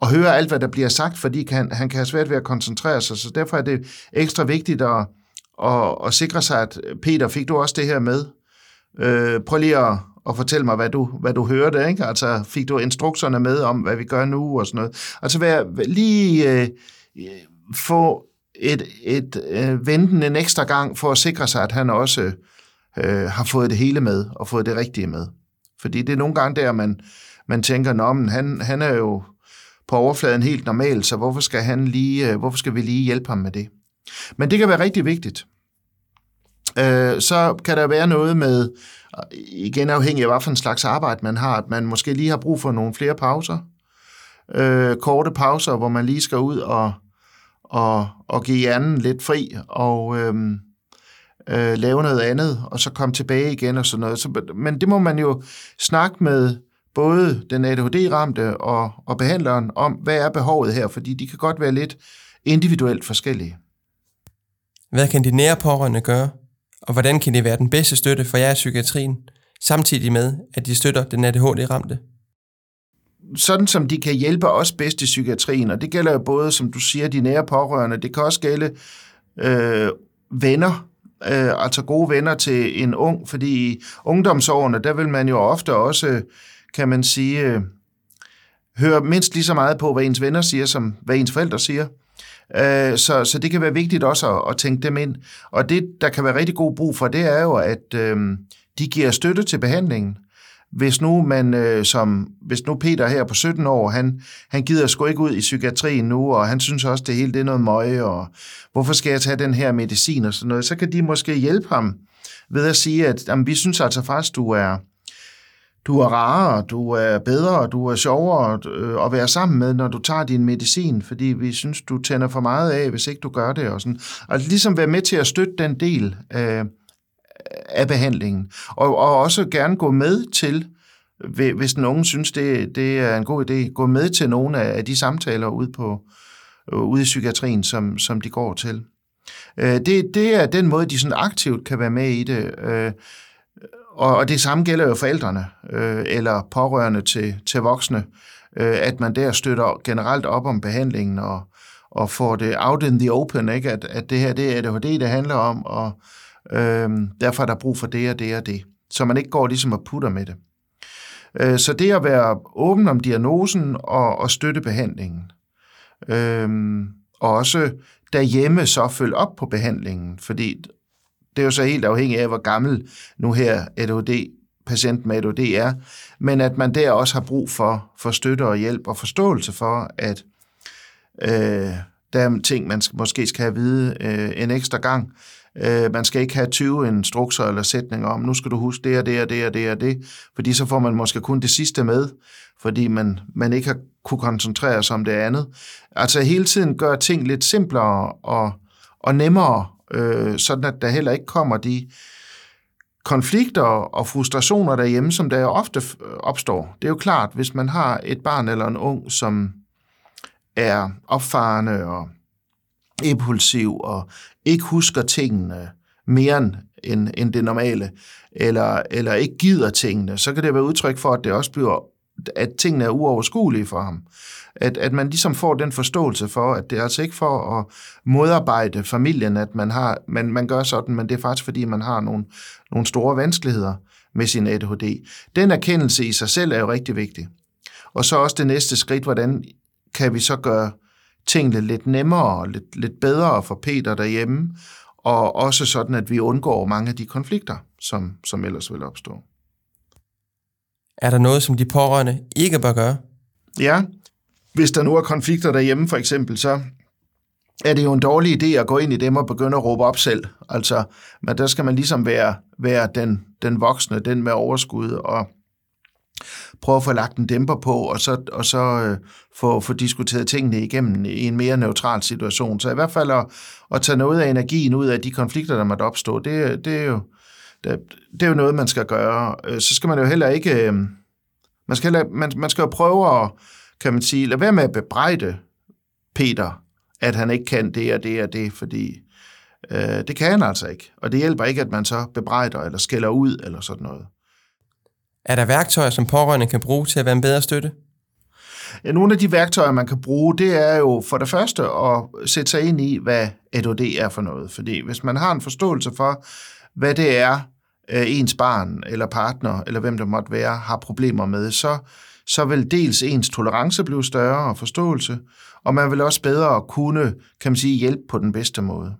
og høre alt, hvad der bliver sagt, fordi han, han kan have svært ved at koncentrere sig. Så derfor er det ekstra vigtigt at, at, at sikre sig, at Peter, fik du også det her med? Øh, prøv lige at, at fortælle mig, hvad du, hvad du hørte. Ikke? Altså, fik du instruktionerne med om, hvad vi gør nu og sådan noget? Altså, vær, lige øh, få et, et øh, venten en ekstra gang for at sikre sig, at han også øh, har fået det hele med og fået det rigtige med. Fordi det er nogle gange der, man, man tænker, at han, han er jo på overfladen helt normalt, så hvorfor skal, han lige, øh, hvorfor skal vi lige hjælpe ham med det? Men det kan være rigtig vigtigt. Øh, så kan der være noget med, øh, igen afhængig af, hvad for en slags arbejde man har, at man måske lige har brug for nogle flere pauser. Øh, korte pauser, hvor man lige skal ud og, og, og give hjernen lidt fri og øhm, øh, lave noget andet, og så komme tilbage igen og sådan noget. Så, men det må man jo snakke med både den ADHD-ramte og, og behandleren om, hvad er behovet her, fordi de kan godt være lidt individuelt forskellige. Hvad kan de nære pårørende gøre, og hvordan kan de være den bedste støtte for jer i psykiatrien, samtidig med, at de støtter den ADHD-ramte? Sådan som de kan hjælpe os bedst i psykiatrien, og det gælder jo både, som du siger, de nære pårørende, det kan også gælde øh, venner, øh, altså gode venner til en ung, fordi i ungdomsårene, der vil man jo ofte også kan man sige, øh, hører mindst lige så meget på, hvad ens venner siger, som hvad ens forældre siger. Øh, så, så det kan være vigtigt også at, at tænke dem ind. Og det, der kan være rigtig god brug for, det er jo, at øh, de giver støtte til behandlingen. Hvis nu man øh, som, hvis nu Peter her på 17 år, han, han gider sgu ikke ud i psykiatrien nu, og han synes også, det hele det er noget møje, og hvorfor skal jeg tage den her medicin og sådan noget, så kan de måske hjælpe ham ved at sige, at jamen, vi synes altså faktisk, du er, du er rarere, du er bedre, du er sjovere øh, at være sammen med, når du tager din medicin, fordi vi synes, du tænder for meget af, hvis ikke du gør det. Og sådan. og ligesom være med til at støtte den del af, af behandlingen. Og, og også gerne gå med til, hvis nogen synes, det, det er en god idé, gå med til nogle af de samtaler ude, på, øh, ude i psykiatrien, som, som de går til. Det, det er den måde, de sådan aktivt kan være med i det. Og, og det samme gælder jo forældrene øh, eller pårørende til, til voksne, øh, at man der støtter generelt op om behandlingen og, og får det out in the open, ikke? At, at det her det er ADHD, det handler om, og øh, derfor er der brug for det og det og det. Så man ikke går ligesom og putter med det. Øh, så det at være åben om diagnosen og, og støtte behandlingen. Øh, og også derhjemme så følge op på behandlingen, fordi det er jo så helt afhængigt af, hvor gammel nu her ADHD, patient med ADHD er, men at man der også har brug for, for støtte og hjælp og forståelse for, at øh, der er ting, man måske skal have vide øh, en ekstra gang. Øh, man skal ikke have 20 instrukser eller sætninger om, nu skal du huske det og det og det og det og det, fordi så får man måske kun det sidste med, fordi man, man ikke har kunne koncentrere sig om det andet. Altså hele tiden gøre ting lidt simplere og, og nemmere øh, sådan at der heller ikke kommer de konflikter og frustrationer derhjemme, som der jo ofte opstår. Det er jo klart, hvis man har et barn eller en ung, som er opfarende og impulsiv og ikke husker tingene mere end, end det normale, eller, eller ikke gider tingene, så kan det være udtryk for, at det også bliver at tingene er uoverskuelige for ham. At, at man ligesom får den forståelse for, at det er altså ikke for at modarbejde familien, at man, har, man, man gør sådan, men det er faktisk fordi, man har nogle, nogle store vanskeligheder med sin ADHD. Den erkendelse i sig selv er jo rigtig vigtig. Og så også det næste skridt, hvordan kan vi så gøre tingene lidt nemmere og lidt, lidt bedre for Peter derhjemme, og også sådan, at vi undgår mange af de konflikter, som, som ellers vil opstå. Er der noget, som de pårørende ikke bør gøre? Ja, hvis der nu er konflikter derhjemme for eksempel, så er det jo en dårlig idé at gå ind i dem og begynde at råbe op selv. Altså, men der skal man ligesom være, være den, den voksne, den med overskud, og prøve at få lagt en dæmper på, og så, og så øh, få, få diskuteret tingene igennem i en mere neutral situation. Så i hvert fald at, at tage noget af energien ud af de konflikter, der måtte opstå, det, det, er jo, det, det er jo noget, man skal gøre. Øh, så skal man jo heller ikke... Øh, man skal, heller, man, man skal jo prøve at, kan man sige, lade være med at bebrejde Peter, at han ikke kan det og det og det, fordi øh, det kan han altså ikke. Og det hjælper ikke, at man så bebrejder eller skælder ud eller sådan noget. Er der værktøjer, som pårørende kan bruge til at være en bedre støtte? Ja, nogle af de værktøjer, man kan bruge, det er jo for det første at sætte sig ind i, hvad ADHD er for noget. Fordi hvis man har en forståelse for, hvad det er, øh, ens barn eller partner, eller hvem det måtte være, har problemer med, så, så vil dels ens tolerance blive større og forståelse, og man vil også bedre kunne, kan man sige, hjælpe på den bedste måde.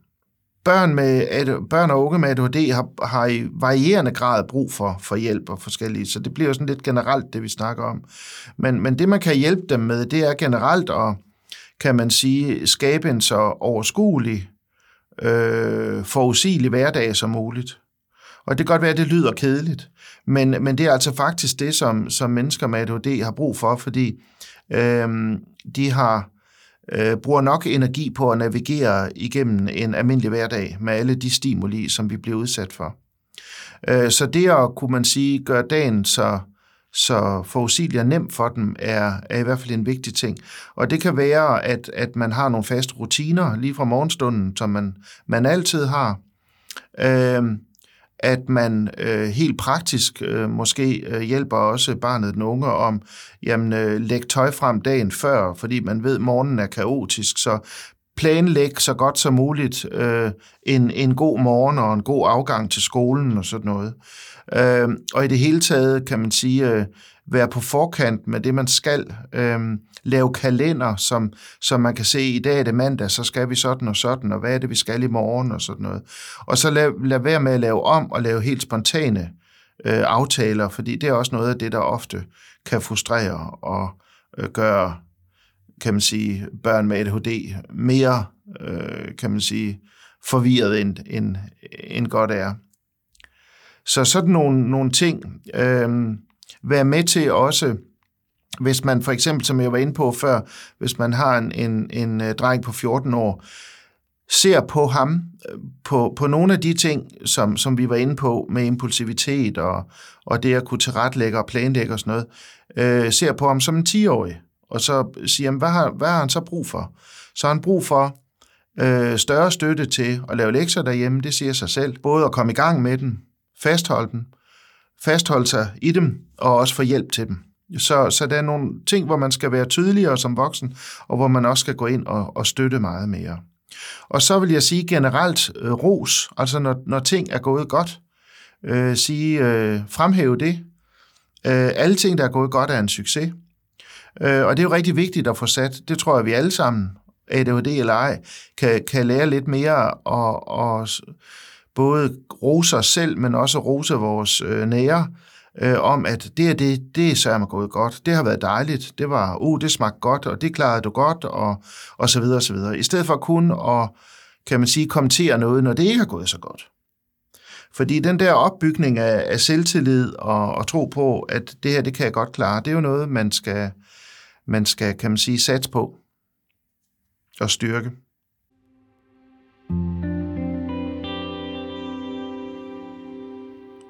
Børn, med, børn og unge med ADHD har, har i varierende grad brug for, for hjælp og forskellige, så det bliver jo sådan lidt generelt, det vi snakker om. Men, men det, man kan hjælpe dem med, det er generelt at, kan man sige, skabe en så overskuelig, øh, forudsigelig hverdag som muligt. Og det kan godt være, at det lyder kedeligt, men, men det er altså faktisk det, som, som mennesker med ADHD har brug for, fordi øh, de har øh, bruger nok energi på at navigere igennem en almindelig hverdag med alle de stimuli, som vi bliver udsat for. Øh, så det at, kunne man sige, gøre dagen så, så forudsigeligt og nemt for dem, er, er i hvert fald en vigtig ting. Og det kan være, at, at man har nogle faste rutiner lige fra morgenstunden, som man, man altid har. Øh, at man øh, helt praktisk øh, måske øh, hjælper også barnet den unge om, jamen øh, læg tøj frem dagen før, fordi man ved, at morgenen er kaotisk, så planlæg så godt som muligt øh, en, en god morgen og en god afgang til skolen og sådan noget. Øh, og i det hele taget kan man sige, øh, være på forkant med det, man skal. Øh, lave kalender, som, som man kan se, i dag er det mandag, så skal vi sådan og sådan, og hvad er det, vi skal i morgen og sådan noget. Og så lad, lad være med at lave om og lave helt spontane øh, aftaler, fordi det er også noget af det, der ofte kan frustrere og øh, gøre, kan man sige, børn med ADHD mere, øh, kan man sige, forvirret end, end, end godt er. Så sådan nogle, nogle ting. Øh, være med til også hvis man for eksempel, som jeg var inde på før, hvis man har en, en, en øh, dreng på 14 år, ser på ham, øh, på, på nogle af de ting, som, som vi var inde på med impulsivitet og, og det at kunne tilrettelægge og planlægge og sådan noget, øh, ser på ham som en 10-årig, og så siger, hvad har, hvad har han så brug for? Så har han brug for øh, større støtte til at lave lektier derhjemme, det siger sig selv. Både at komme i gang med den, fastholde dem, fastholde sig i dem, og også få hjælp til dem. Så, så der er nogle ting, hvor man skal være tydeligere som voksen, og hvor man også skal gå ind og, og støtte meget mere. Og så vil jeg sige generelt øh, ros, altså når, når ting er gået godt, øh, sige, øh, fremhæve det. Øh, alle ting, der er gået godt, er en succes. Øh, og det er jo rigtig vigtigt at få sat, det tror jeg, vi alle sammen, ADHD eller ej, kan, kan lære lidt mere og, og både rose os selv, men også rose vores øh, nære, øh, om, at det er det, det er sørme gået godt, det har været dejligt, det var, uh, det smagte godt, og det klarede du godt, og, og så videre, og så videre. I stedet for kun at, kan man sige, kommentere noget, når det ikke har gået så godt. Fordi den der opbygning af, af selvtillid og, og tro på, at det her, det kan jeg godt klare, det er jo noget, man skal, man skal kan man sige, satse på og styrke.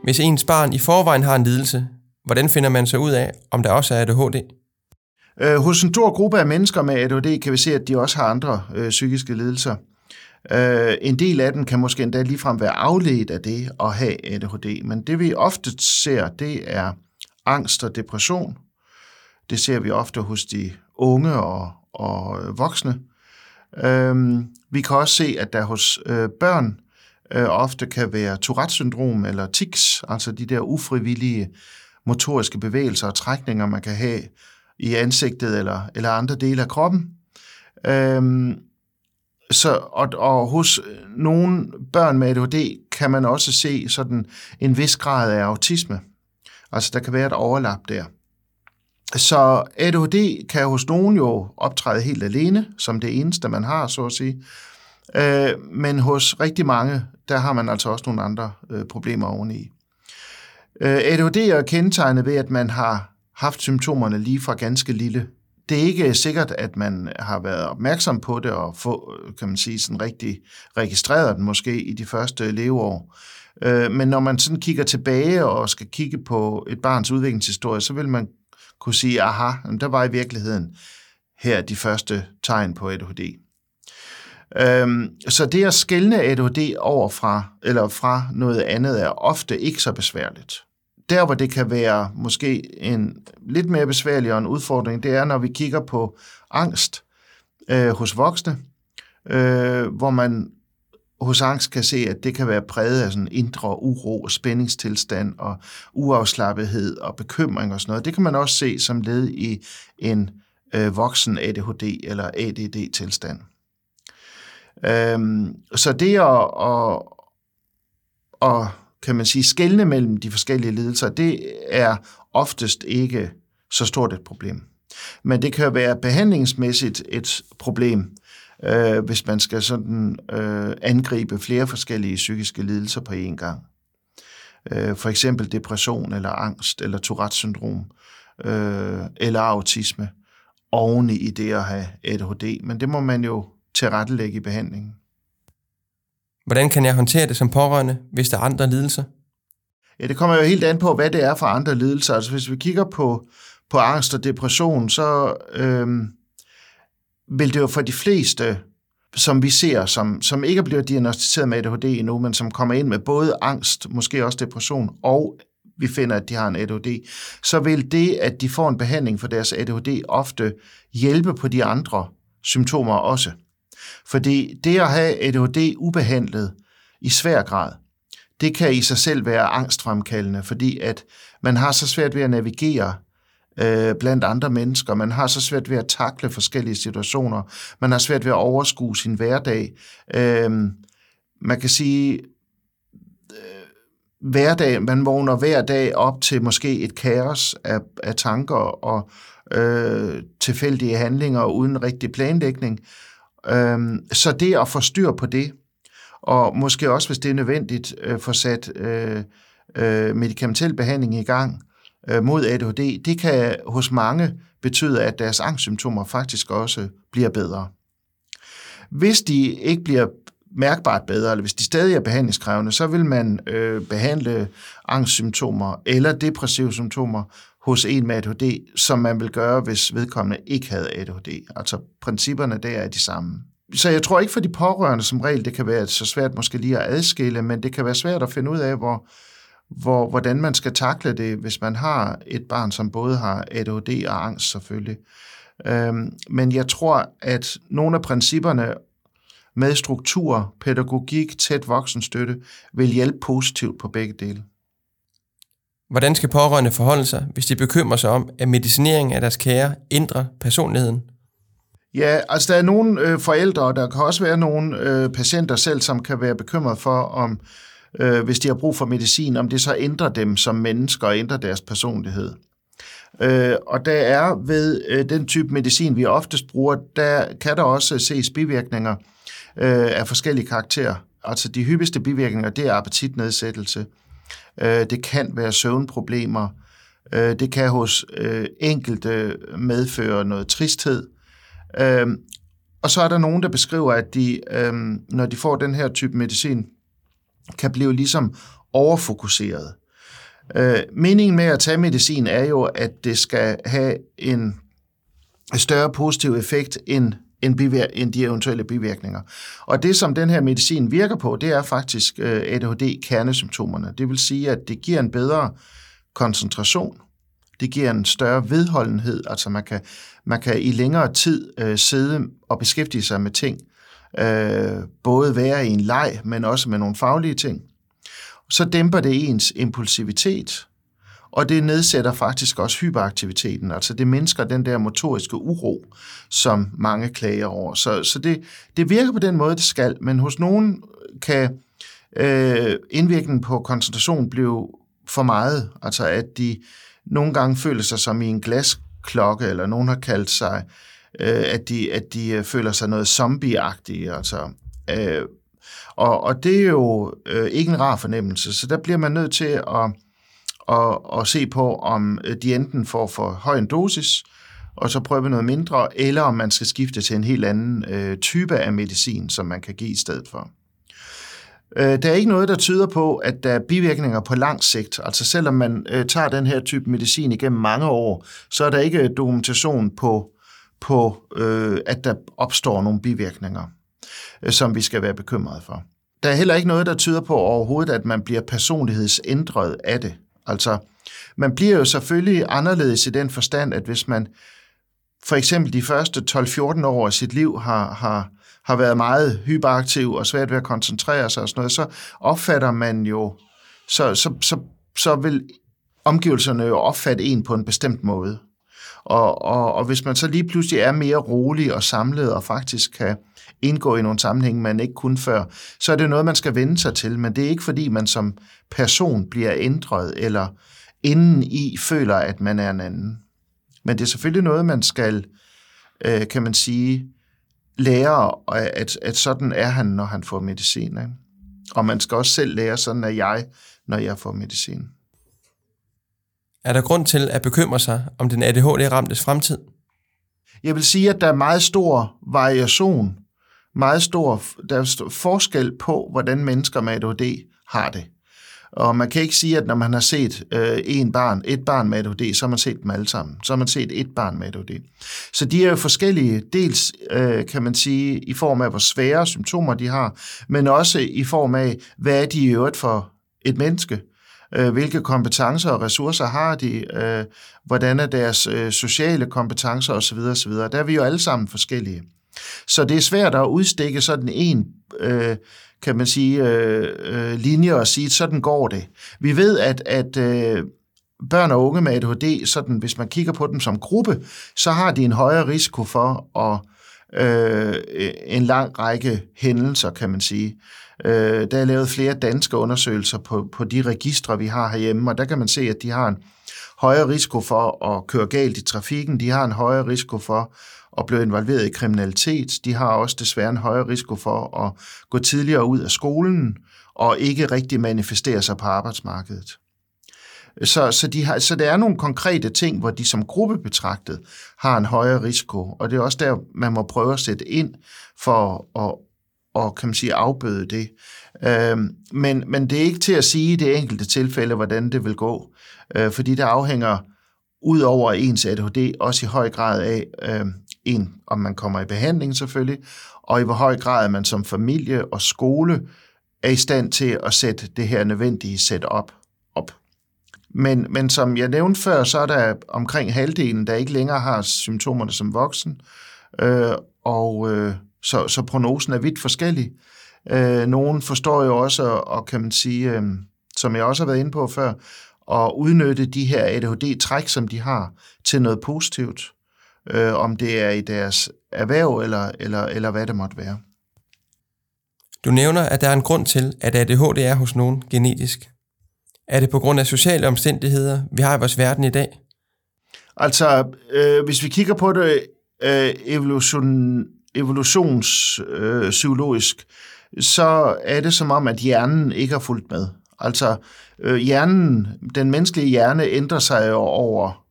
Hvis ens barn i forvejen har en lidelse, hvordan finder man så ud af, om der også er ADHD? Øh, hos en stor gruppe af mennesker med ADHD kan vi se, at de også har andre øh, psykiske lidelser. Øh, en del af dem kan måske endda ligefrem være afledt af det at have ADHD, men det vi ofte ser, det er angst og depression. Det ser vi ofte hos de unge og, og voksne. Øh, vi kan også se, at der hos øh, børn øh, ofte kan være Tourette-syndrom eller tics, altså de der ufrivillige motoriske bevægelser og trækninger, man kan have i ansigtet eller, eller andre dele af kroppen. Øhm, så, og, og hos øh, nogle børn med ADHD kan man også se sådan en vis grad af autisme. Altså der kan være et overlap der. Så ADHD kan hos nogen jo optræde helt alene, som det eneste, man har, så at sige. Øh, men hos rigtig mange, der har man altså også nogle andre øh, problemer oveni. Øh, ADHD er kendetegnet ved, at man har haft symptomerne lige fra ganske lille. Det er ikke sikkert, at man har været opmærksom på det og få, øh, kan man sige, sådan rigtig registreret den måske i de første leveår. Øh, men når man sådan kigger tilbage og skal kigge på et barns udviklingshistorie, så vil man kunne sige, aha, der var i virkeligheden her de første tegn på ADHD. Øhm, så det at skælne ADHD over fra, eller fra noget andet er ofte ikke så besværligt der, hvor det kan være måske en lidt mere besværlig og en udfordring, det er, når vi kigger på angst øh, hos voksne, øh, hvor man hos angst kan se, at det kan være præget af sådan indre uro og spændingstilstand og uafslappethed og bekymring og sådan noget. Det kan man også se som led i en øh, voksen ADHD eller ADD-tilstand. Øhm, så det at, at, at kan man sige, skelne mellem de forskellige lidelser, det er oftest ikke så stort et problem. Men det kan være behandlingsmæssigt et problem, øh, hvis man skal sådan øh, angribe flere forskellige psykiske lidelser på én gang. Øh, for eksempel depression eller angst eller Tourette-syndrom øh, eller autisme oven i det at have ADHD. Men det må man jo tilrettelægge i behandlingen. Hvordan kan jeg håndtere det som pårørende, hvis der er andre lidelser? Ja, det kommer jo helt an på, hvad det er for andre lidelser. Altså hvis vi kigger på, på angst og depression, så øhm, vil det jo for de fleste, som vi ser, som, som ikke bliver diagnostiseret med ADHD endnu, men som kommer ind med både angst, måske også depression, og vi finder, at de har en ADHD, så vil det, at de får en behandling for deres ADHD, ofte hjælpe på de andre symptomer også. Fordi det at have ADHD ubehandlet i svær grad, det kan i sig selv være angstfremkaldende, fordi at man har så svært ved at navigere øh, blandt andre mennesker. Man har så svært ved at takle forskellige situationer. Man har svært ved at overskue sin hverdag. Øh, man kan sige, øh, hverdag, man vågner hver dag op til måske et kaos af, af tanker og øh, tilfældige handlinger uden rigtig planlægning. Øhm, så det at få styr på det, og måske også, hvis det er nødvendigt, øh, få sat øh, øh, medicamentel behandling i gang øh, mod ADHD, det kan hos mange betyde, at deres angstsymptomer faktisk også bliver bedre. Hvis de ikke bliver mærkbart bedre, eller hvis de stadig er behandlingskrævende, så vil man øh, behandle angstsymptomer eller depressive symptomer hos en med ADHD, som man vil gøre, hvis vedkommende ikke havde ADHD. Altså principperne der er de samme. Så jeg tror ikke for de pårørende som regel, det kan være så svært måske lige at adskille, men det kan være svært at finde ud af, hvor, hvor, hvordan man skal takle det, hvis man har et barn, som både har ADHD og angst selvfølgelig. Øhm, men jeg tror, at nogle af principperne med struktur, pædagogik, tæt voksenstøtte, vil hjælpe positivt på begge dele. Hvordan skal pårørende forholde sig, hvis de bekymrer sig om, at medicinering af deres kære ændrer personligheden? Ja, altså der er nogle øh, forældre, og der kan også være nogle øh, patienter selv, som kan være bekymret for, om øh, hvis de har brug for medicin, om det så ændrer dem som mennesker og ændrer deres personlighed. Øh, og der er ved øh, den type medicin, vi oftest bruger, der kan der også ses bivirkninger øh, af forskellige karakterer. Altså de hyppigste bivirkninger, det er appetitnedsættelse, Øh, Øh, det kan være søvnproblemer. Øh, det kan hos øh, enkelte medføre noget tristhed. Øh, og så er der nogen, der beskriver, at de, når de får den her type medicin, kan blive ligesom overfokuseret. Øh, meningen med at tage medicin er jo, at det skal have en større positiv effekt end, end, bivir- end de eventuelle bivirkninger. Og det, som den her medicin virker på, det er faktisk øh, ADHD-kernesymptomerne. Det vil sige, at det giver en bedre koncentration, det giver en større vedholdenhed, altså man kan, man kan i længere tid øh, sidde og beskæftige sig med ting, øh, både være i en leg, men også med nogle faglige ting. Så dæmper det ens impulsivitet, og det nedsætter faktisk også hyperaktiviteten, altså det mindsker den der motoriske uro, som mange klager over. Så, så det, det virker på den måde, det skal, men hos nogen øh, kan øh, indvirkningen på koncentration blive for meget, altså at de nogle gange føler sig som i en glasklokke, eller nogen har kaldt sig, øh, at, de, at de øh, føler sig noget zombieagtige, altså øh, og, og det er jo øh, ikke en rar fornemmelse, så der bliver man nødt til at, og, og se på, om øh, de enten får for høj en dosis, og så prøve noget mindre, eller om man skal skifte til en helt anden øh, type af medicin, som man kan give i stedet for. Øh, der er ikke noget, der tyder på, at der er bivirkninger på lang sigt. Altså selvom man øh, tager den her type medicin igennem mange år, så er der ikke øh, dokumentation på, på øh, at der opstår nogle bivirkninger, øh, som vi skal være bekymrede for. Der er heller ikke noget, der tyder på overhovedet, at man bliver personlighedsændret af det. Altså, man bliver jo selvfølgelig anderledes i den forstand, at hvis man for eksempel de første 12-14 år af sit liv har, har, har været meget hyperaktiv og svært ved at koncentrere sig og sådan noget, så opfatter man jo, så, så, så, så vil omgivelserne jo opfatte en på en bestemt måde. Og, og, og hvis man så lige pludselig er mere rolig og samlet og faktisk kan indgå i nogle sammenhænge, man ikke kunne før, så er det noget, man skal vende sig til. Men det er ikke fordi, man som person bliver ændret eller inden i føler, at man er en anden. Men det er selvfølgelig noget, man skal, øh, kan man sige, lære, at, at sådan er han, når han får medicin. Ikke? Og man skal også selv lære, sådan er jeg, når jeg får medicin. Er der grund til at bekymre sig om den ADHD-ramtes fremtid? Jeg vil sige, at der er meget stor variation, meget stor, der er stor forskel på, hvordan mennesker med ADHD har det. Og man kan ikke sige, at når man har set øh, en barn, et barn med ADHD, så har man set dem alle sammen. Så har man set et barn med ADHD. Så de er jo forskellige, dels øh, kan man sige, i form af, hvor svære symptomer de har, men også i form af, hvad er de i øvrigt for et menneske. Øh, hvilke kompetencer og ressourcer har de? Øh, hvordan er deres øh, sociale kompetencer osv. osv. Der er vi jo alle sammen forskellige. Så det er svært at udstikke sådan en øh, kan man sige, øh, øh, linje og sige, sådan går det. Vi ved, at, at øh, børn og unge med ADHD, sådan, hvis man kigger på dem som gruppe, så har de en højere risiko for at øh, en lang række hændelser, kan man sige. Øh, der er lavet flere danske undersøgelser på, på de registre, vi har herhjemme, og der kan man se, at de har en højere risiko for at køre galt i trafikken, de har en højere risiko for og blive involveret i kriminalitet. De har også desværre en højere risiko for at gå tidligere ud af skolen og ikke rigtig manifestere sig på arbejdsmarkedet. Så, så, de har, så der er nogle konkrete ting, hvor de som gruppe betragtet har en højere risiko, og det er også der, man må prøve at sætte ind for at og kan man sige, afbøde det. Øhm, men, men det er ikke til at sige i det enkelte tilfælde, hvordan det vil gå, øh, fordi det afhænger ud over ens ADHD også i høj grad af, øh, en, om man kommer i behandling selvfølgelig, og i hvor høj grad man som familie og skole er i stand til at sætte det her nødvendige setup op. Men, men som jeg nævnte før, så er der omkring halvdelen, der ikke længere har symptomerne som voksen, øh, og øh, så, så prognosen er vidt forskellig. Øh, nogen forstår jo også, og kan man sige, øh, som jeg også har været inde på før, at udnytte de her ADHD-træk, som de har, til noget positivt øh, om det er i deres erhverv eller, eller, eller hvad det måtte være. Du nævner, at der er en grund til, at ADHD er hos nogen genetisk. Er det på grund af sociale omstændigheder, vi har i vores verden i dag? Altså, øh, hvis vi kigger på det øh, evolution, evolutionspsykologisk, øh, så er det som om, at hjernen ikke har fulgt med. Altså, øh, hjernen, den menneskelige hjerne ændrer sig over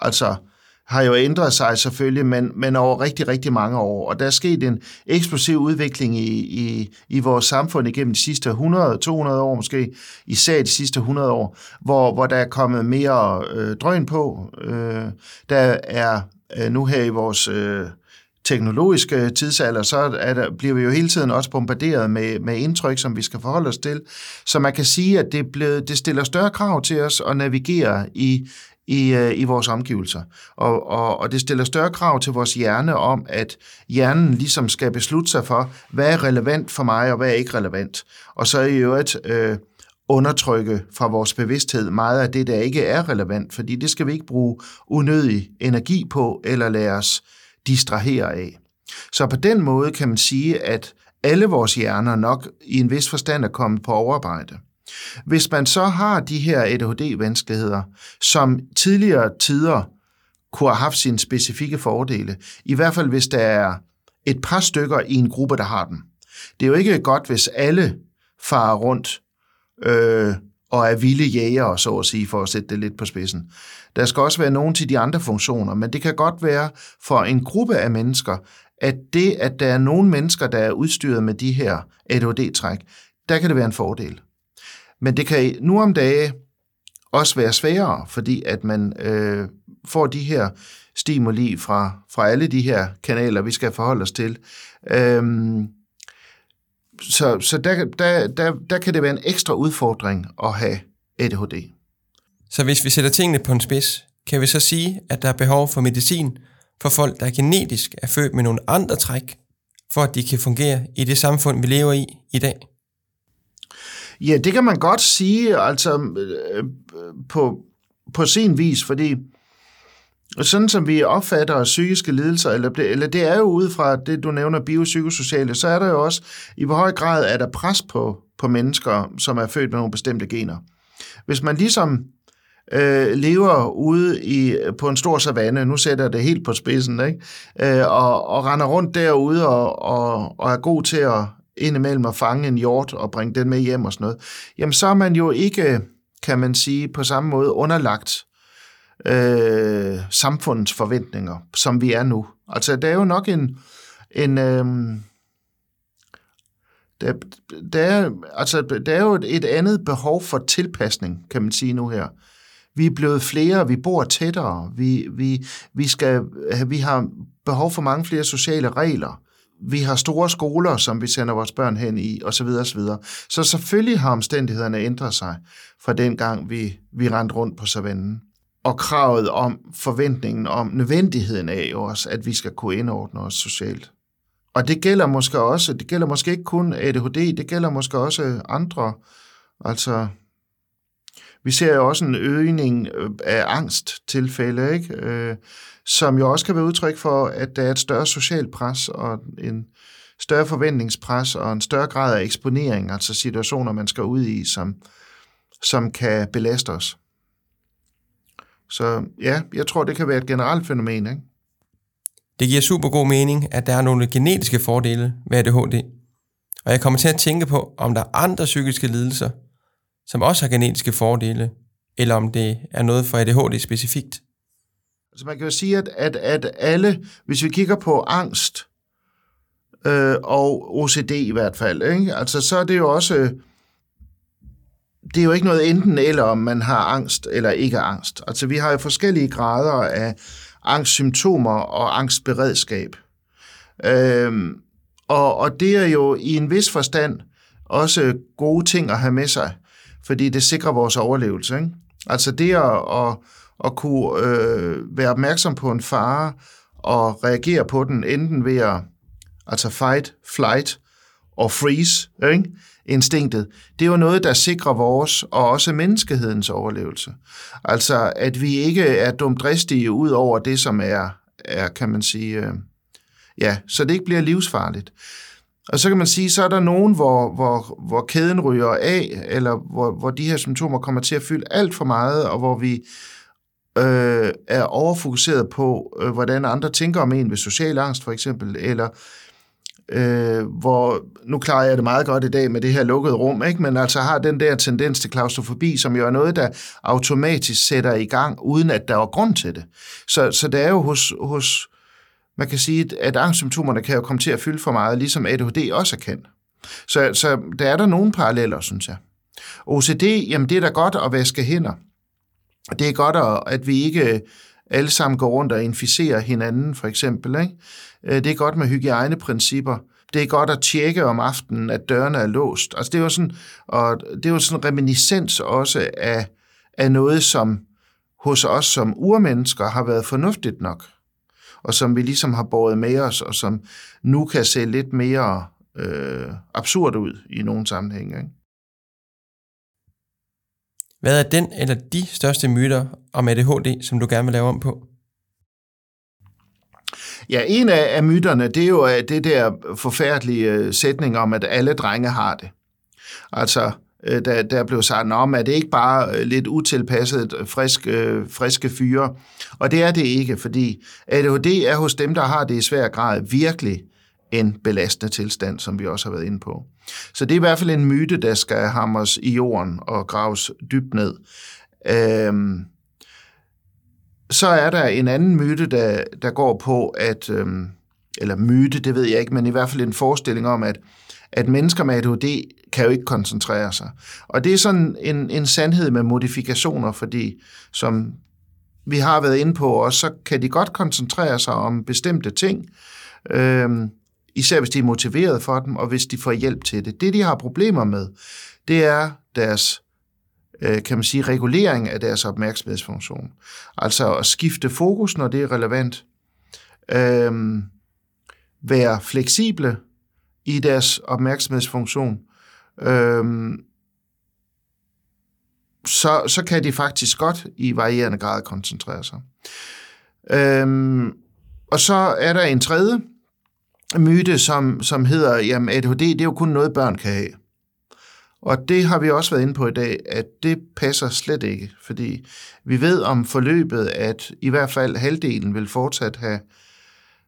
altså har jo ændret sig selvfølgelig, men, men over rigtig, rigtig mange år. Og der er sket en eksplosiv udvikling i, i, i vores samfund igennem de sidste 100-200 år måske, især de sidste 100 år, hvor, hvor der er kommet mere øh, drøn på. Øh, der er øh, nu her i vores... Øh, teknologiske tidsalder, så er der, bliver vi jo hele tiden også bombarderet med, med indtryk, som vi skal forholde os til. Så man kan sige, at det, blevet, det stiller større krav til os at navigere i, i, øh, i vores omgivelser. Og, og, og det stiller større krav til vores hjerne om, at hjernen ligesom skal beslutte sig for, hvad er relevant for mig, og hvad er ikke relevant. Og så i øvrigt øh, undertrykke fra vores bevidsthed meget af det, der ikke er relevant, fordi det skal vi ikke bruge unødig energi på, eller lade os distrahere af. Så på den måde kan man sige, at alle vores hjerner nok i en vis forstand er kommet på overarbejde. Hvis man så har de her ADHD-vanskeligheder, som tidligere tider kunne have haft sine specifikke fordele, i hvert fald hvis der er et par stykker i en gruppe, der har dem. Det er jo ikke godt, hvis alle farer rundt øh, og er vilde jæger, så at sige, for at sætte det lidt på spidsen. Der skal også være nogen til de andre funktioner, men det kan godt være for en gruppe af mennesker, at det, at der er nogle mennesker, der er udstyret med de her ADHD-træk, der kan det være en fordel. Men det kan nu om dage også være sværere, fordi at man øh, får de her stimuli fra, fra alle de her kanaler, vi skal forholde os til. Øhm, så så der, der, der, der kan det være en ekstra udfordring at have ADHD. Så hvis vi sætter tingene på en spids, kan vi så sige, at der er behov for medicin for folk, der genetisk er født med nogle andre træk, for at de kan fungere i det samfund, vi lever i i dag? Ja, det kan man godt sige, altså øh, på, på sin vis, fordi sådan som vi opfatter psykiske lidelser, eller, eller det er jo ud fra det, du nævner, biopsykosociale, så er der jo også, i hvor høj grad er der pres på, på mennesker, som er født med nogle bestemte gener. Hvis man ligesom øh, lever ude i, på en stor savanne, nu sætter jeg det helt på spidsen, ikke? Øh, og, og render rundt derude og, og, og er god til at indimellem at fange en hjort og bringe den med hjem og sådan noget, jamen så er man jo ikke, kan man sige, på samme måde underlagt øh, samfundets forventninger, som vi er nu. Altså, der er jo nok en... en øh, der, der, er, altså, der er jo et andet behov for tilpasning, kan man sige nu her. Vi er blevet flere, vi bor tættere, vi, vi, vi, skal, vi har behov for mange flere sociale regler. Vi har store skoler, som vi sender vores børn hen i, osv. osv. Så selvfølgelig har omstændighederne ændret sig fra den gang, vi, vi rendte rundt på savannen og kravet om, forventningen om, nødvendigheden af os, at vi skal kunne indordne os socialt. Og det gælder måske også, det gælder måske ikke kun ADHD, det gælder måske også andre. Altså, vi ser jo også en øgning øh, af angsttilfælde, ikke? Øh, som jo også kan være udtryk for, at der er et større socialt pres og en større forventningspres og en større grad af eksponering, altså situationer, man skal ud i, som, som kan belaste os. Så ja, jeg tror, det kan være et generelt fænomen. Ikke? Det giver super god mening, at der er nogle genetiske fordele ved ADHD. Og jeg kommer til at tænke på, om der er andre psykiske lidelser, som også har genetiske fordele, eller om det er noget for ADHD specifikt. Altså man kan jo sige, at, at, at alle, hvis vi kigger på angst øh, og OCD i hvert fald, ikke? Altså, så er det jo også det er jo ikke noget enten eller, om man har angst eller ikke angst. Altså vi har jo forskellige grader af angstsymptomer og angstberedskab. Øhm, og, og det er jo i en vis forstand også gode ting at have med sig, fordi det sikrer vores overlevelse. Ikke? Altså det at, at, at kunne øh, være opmærksom på en fare og reagere på den, enten ved at altså fight, flight og freeze, ikke? instinktet, det er jo noget, der sikrer vores og også menneskehedens overlevelse. Altså, at vi ikke er dumdristige ud over det, som er, er kan man sige, øh, ja, så det ikke bliver livsfarligt. Og så kan man sige, så er der nogen, hvor, hvor, hvor kæden ryger af, eller hvor, hvor de her symptomer kommer til at fylde alt for meget, og hvor vi øh, er overfokuseret på, øh, hvordan andre tænker om en ved social angst for eksempel, eller øh, hvor nu klarer jeg det meget godt i dag med det her lukkede rum, ikke? men altså har den der tendens til klaustrofobi, som jo er noget, der automatisk sætter i gang, uden at der er grund til det. Så, så det er jo hos, hos man kan sige, at angstsymptomerne kan jo komme til at fylde for meget, ligesom ADHD også kan. Så, så der er der nogle paralleller, synes jeg. OCD, jamen det er da godt at vaske hænder. Det er godt, at vi ikke øh, alle sammen går rundt og inficerer hinanden, for eksempel. Ikke? Øh, det er godt med hygiejneprincipper. Det er godt at tjekke om aftenen, at dørene er låst. Altså det er jo sådan, og det er jo sådan en reminiscens også af, af noget, som hos os som urmennesker har været fornuftigt nok, og som vi ligesom har båret med os, og som nu kan se lidt mere øh, absurd ud i nogle sammenhænge. Ikke? Hvad er den eller de største myter om ADHD, som du gerne vil lave om på? Ja, en af, af myterne, det er jo det der forfærdelige øh, sætning om, at alle drenge har det. Altså, øh, der, der blev sagt om, at det ikke bare øh, lidt utilpasset friske, friske fyre. Og det er det ikke, fordi ADHD er hos dem, der har det i svær grad virkelig en belastende tilstand, som vi også har været inde på. Så det er i hvert fald en myte, der skal hamres i jorden og graves dybt ned. Øhm, så er der en anden myte, der, der går på, at, øhm, eller myte, det ved jeg ikke, men i hvert fald en forestilling om, at, at mennesker med ADHD kan jo ikke koncentrere sig. Og det er sådan en, en sandhed med modifikationer, fordi som vi har været inde på også, så kan de godt koncentrere sig om bestemte ting, øhm, især hvis de er motiveret for dem, og hvis de får hjælp til det. Det, de har problemer med, det er deres øh, kan man sige, regulering af deres opmærksomhedsfunktion. Altså at skifte fokus, når det er relevant. Øhm, være fleksible i deres opmærksomhedsfunktion. Øhm, så, så kan de faktisk godt i varierende grad koncentrere sig. Øhm, og så er der en tredje myte, som, som hedder, jamen ADHD, det er jo kun noget, børn kan have. Og det har vi også været inde på i dag, at det passer slet ikke, fordi vi ved om forløbet, at i hvert fald halvdelen vil fortsat have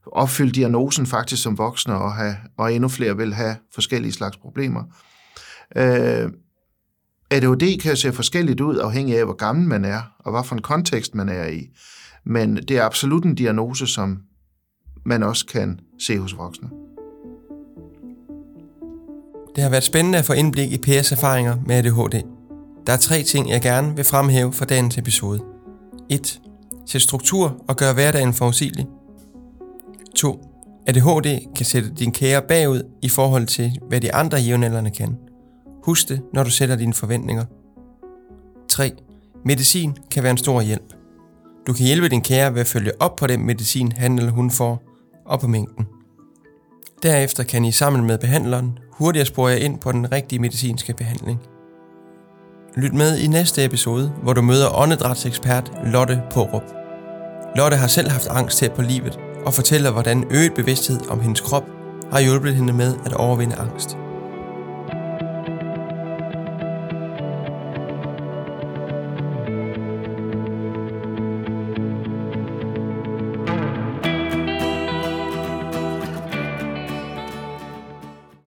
opfyldt diagnosen faktisk som voksne, og, have, og endnu flere vil have forskellige slags problemer. Øh, ADHD kan se forskelligt ud, afhængig af, hvor gammel man er, og hvad for en kontekst man er i. Men det er absolut en diagnose, som man også kan se hos voksne. Det har været spændende at få indblik i Pers erfaringer med ADHD. Der er tre ting, jeg gerne vil fremhæve fra dagens episode. 1. Sæt struktur og gør hverdagen forudsigelig. 2. ADHD kan sætte din kære bagud i forhold til, hvad de andre jævnaldrende kan. Husk det, når du sætter dine forventninger. 3. Medicin kan være en stor hjælp. Du kan hjælpe din kære ved at følge op på den medicin, han eller hun får, og på mængden. Derefter kan I sammen med behandleren hurtigere spore jer ind på den rigtige medicinske behandling. Lyt med i næste episode, hvor du møder åndedrætsekspert Lotte Porup. Lotte har selv haft angst til på livet og fortæller, hvordan øget bevidsthed om hendes krop har hjulpet hende med at overvinde angst.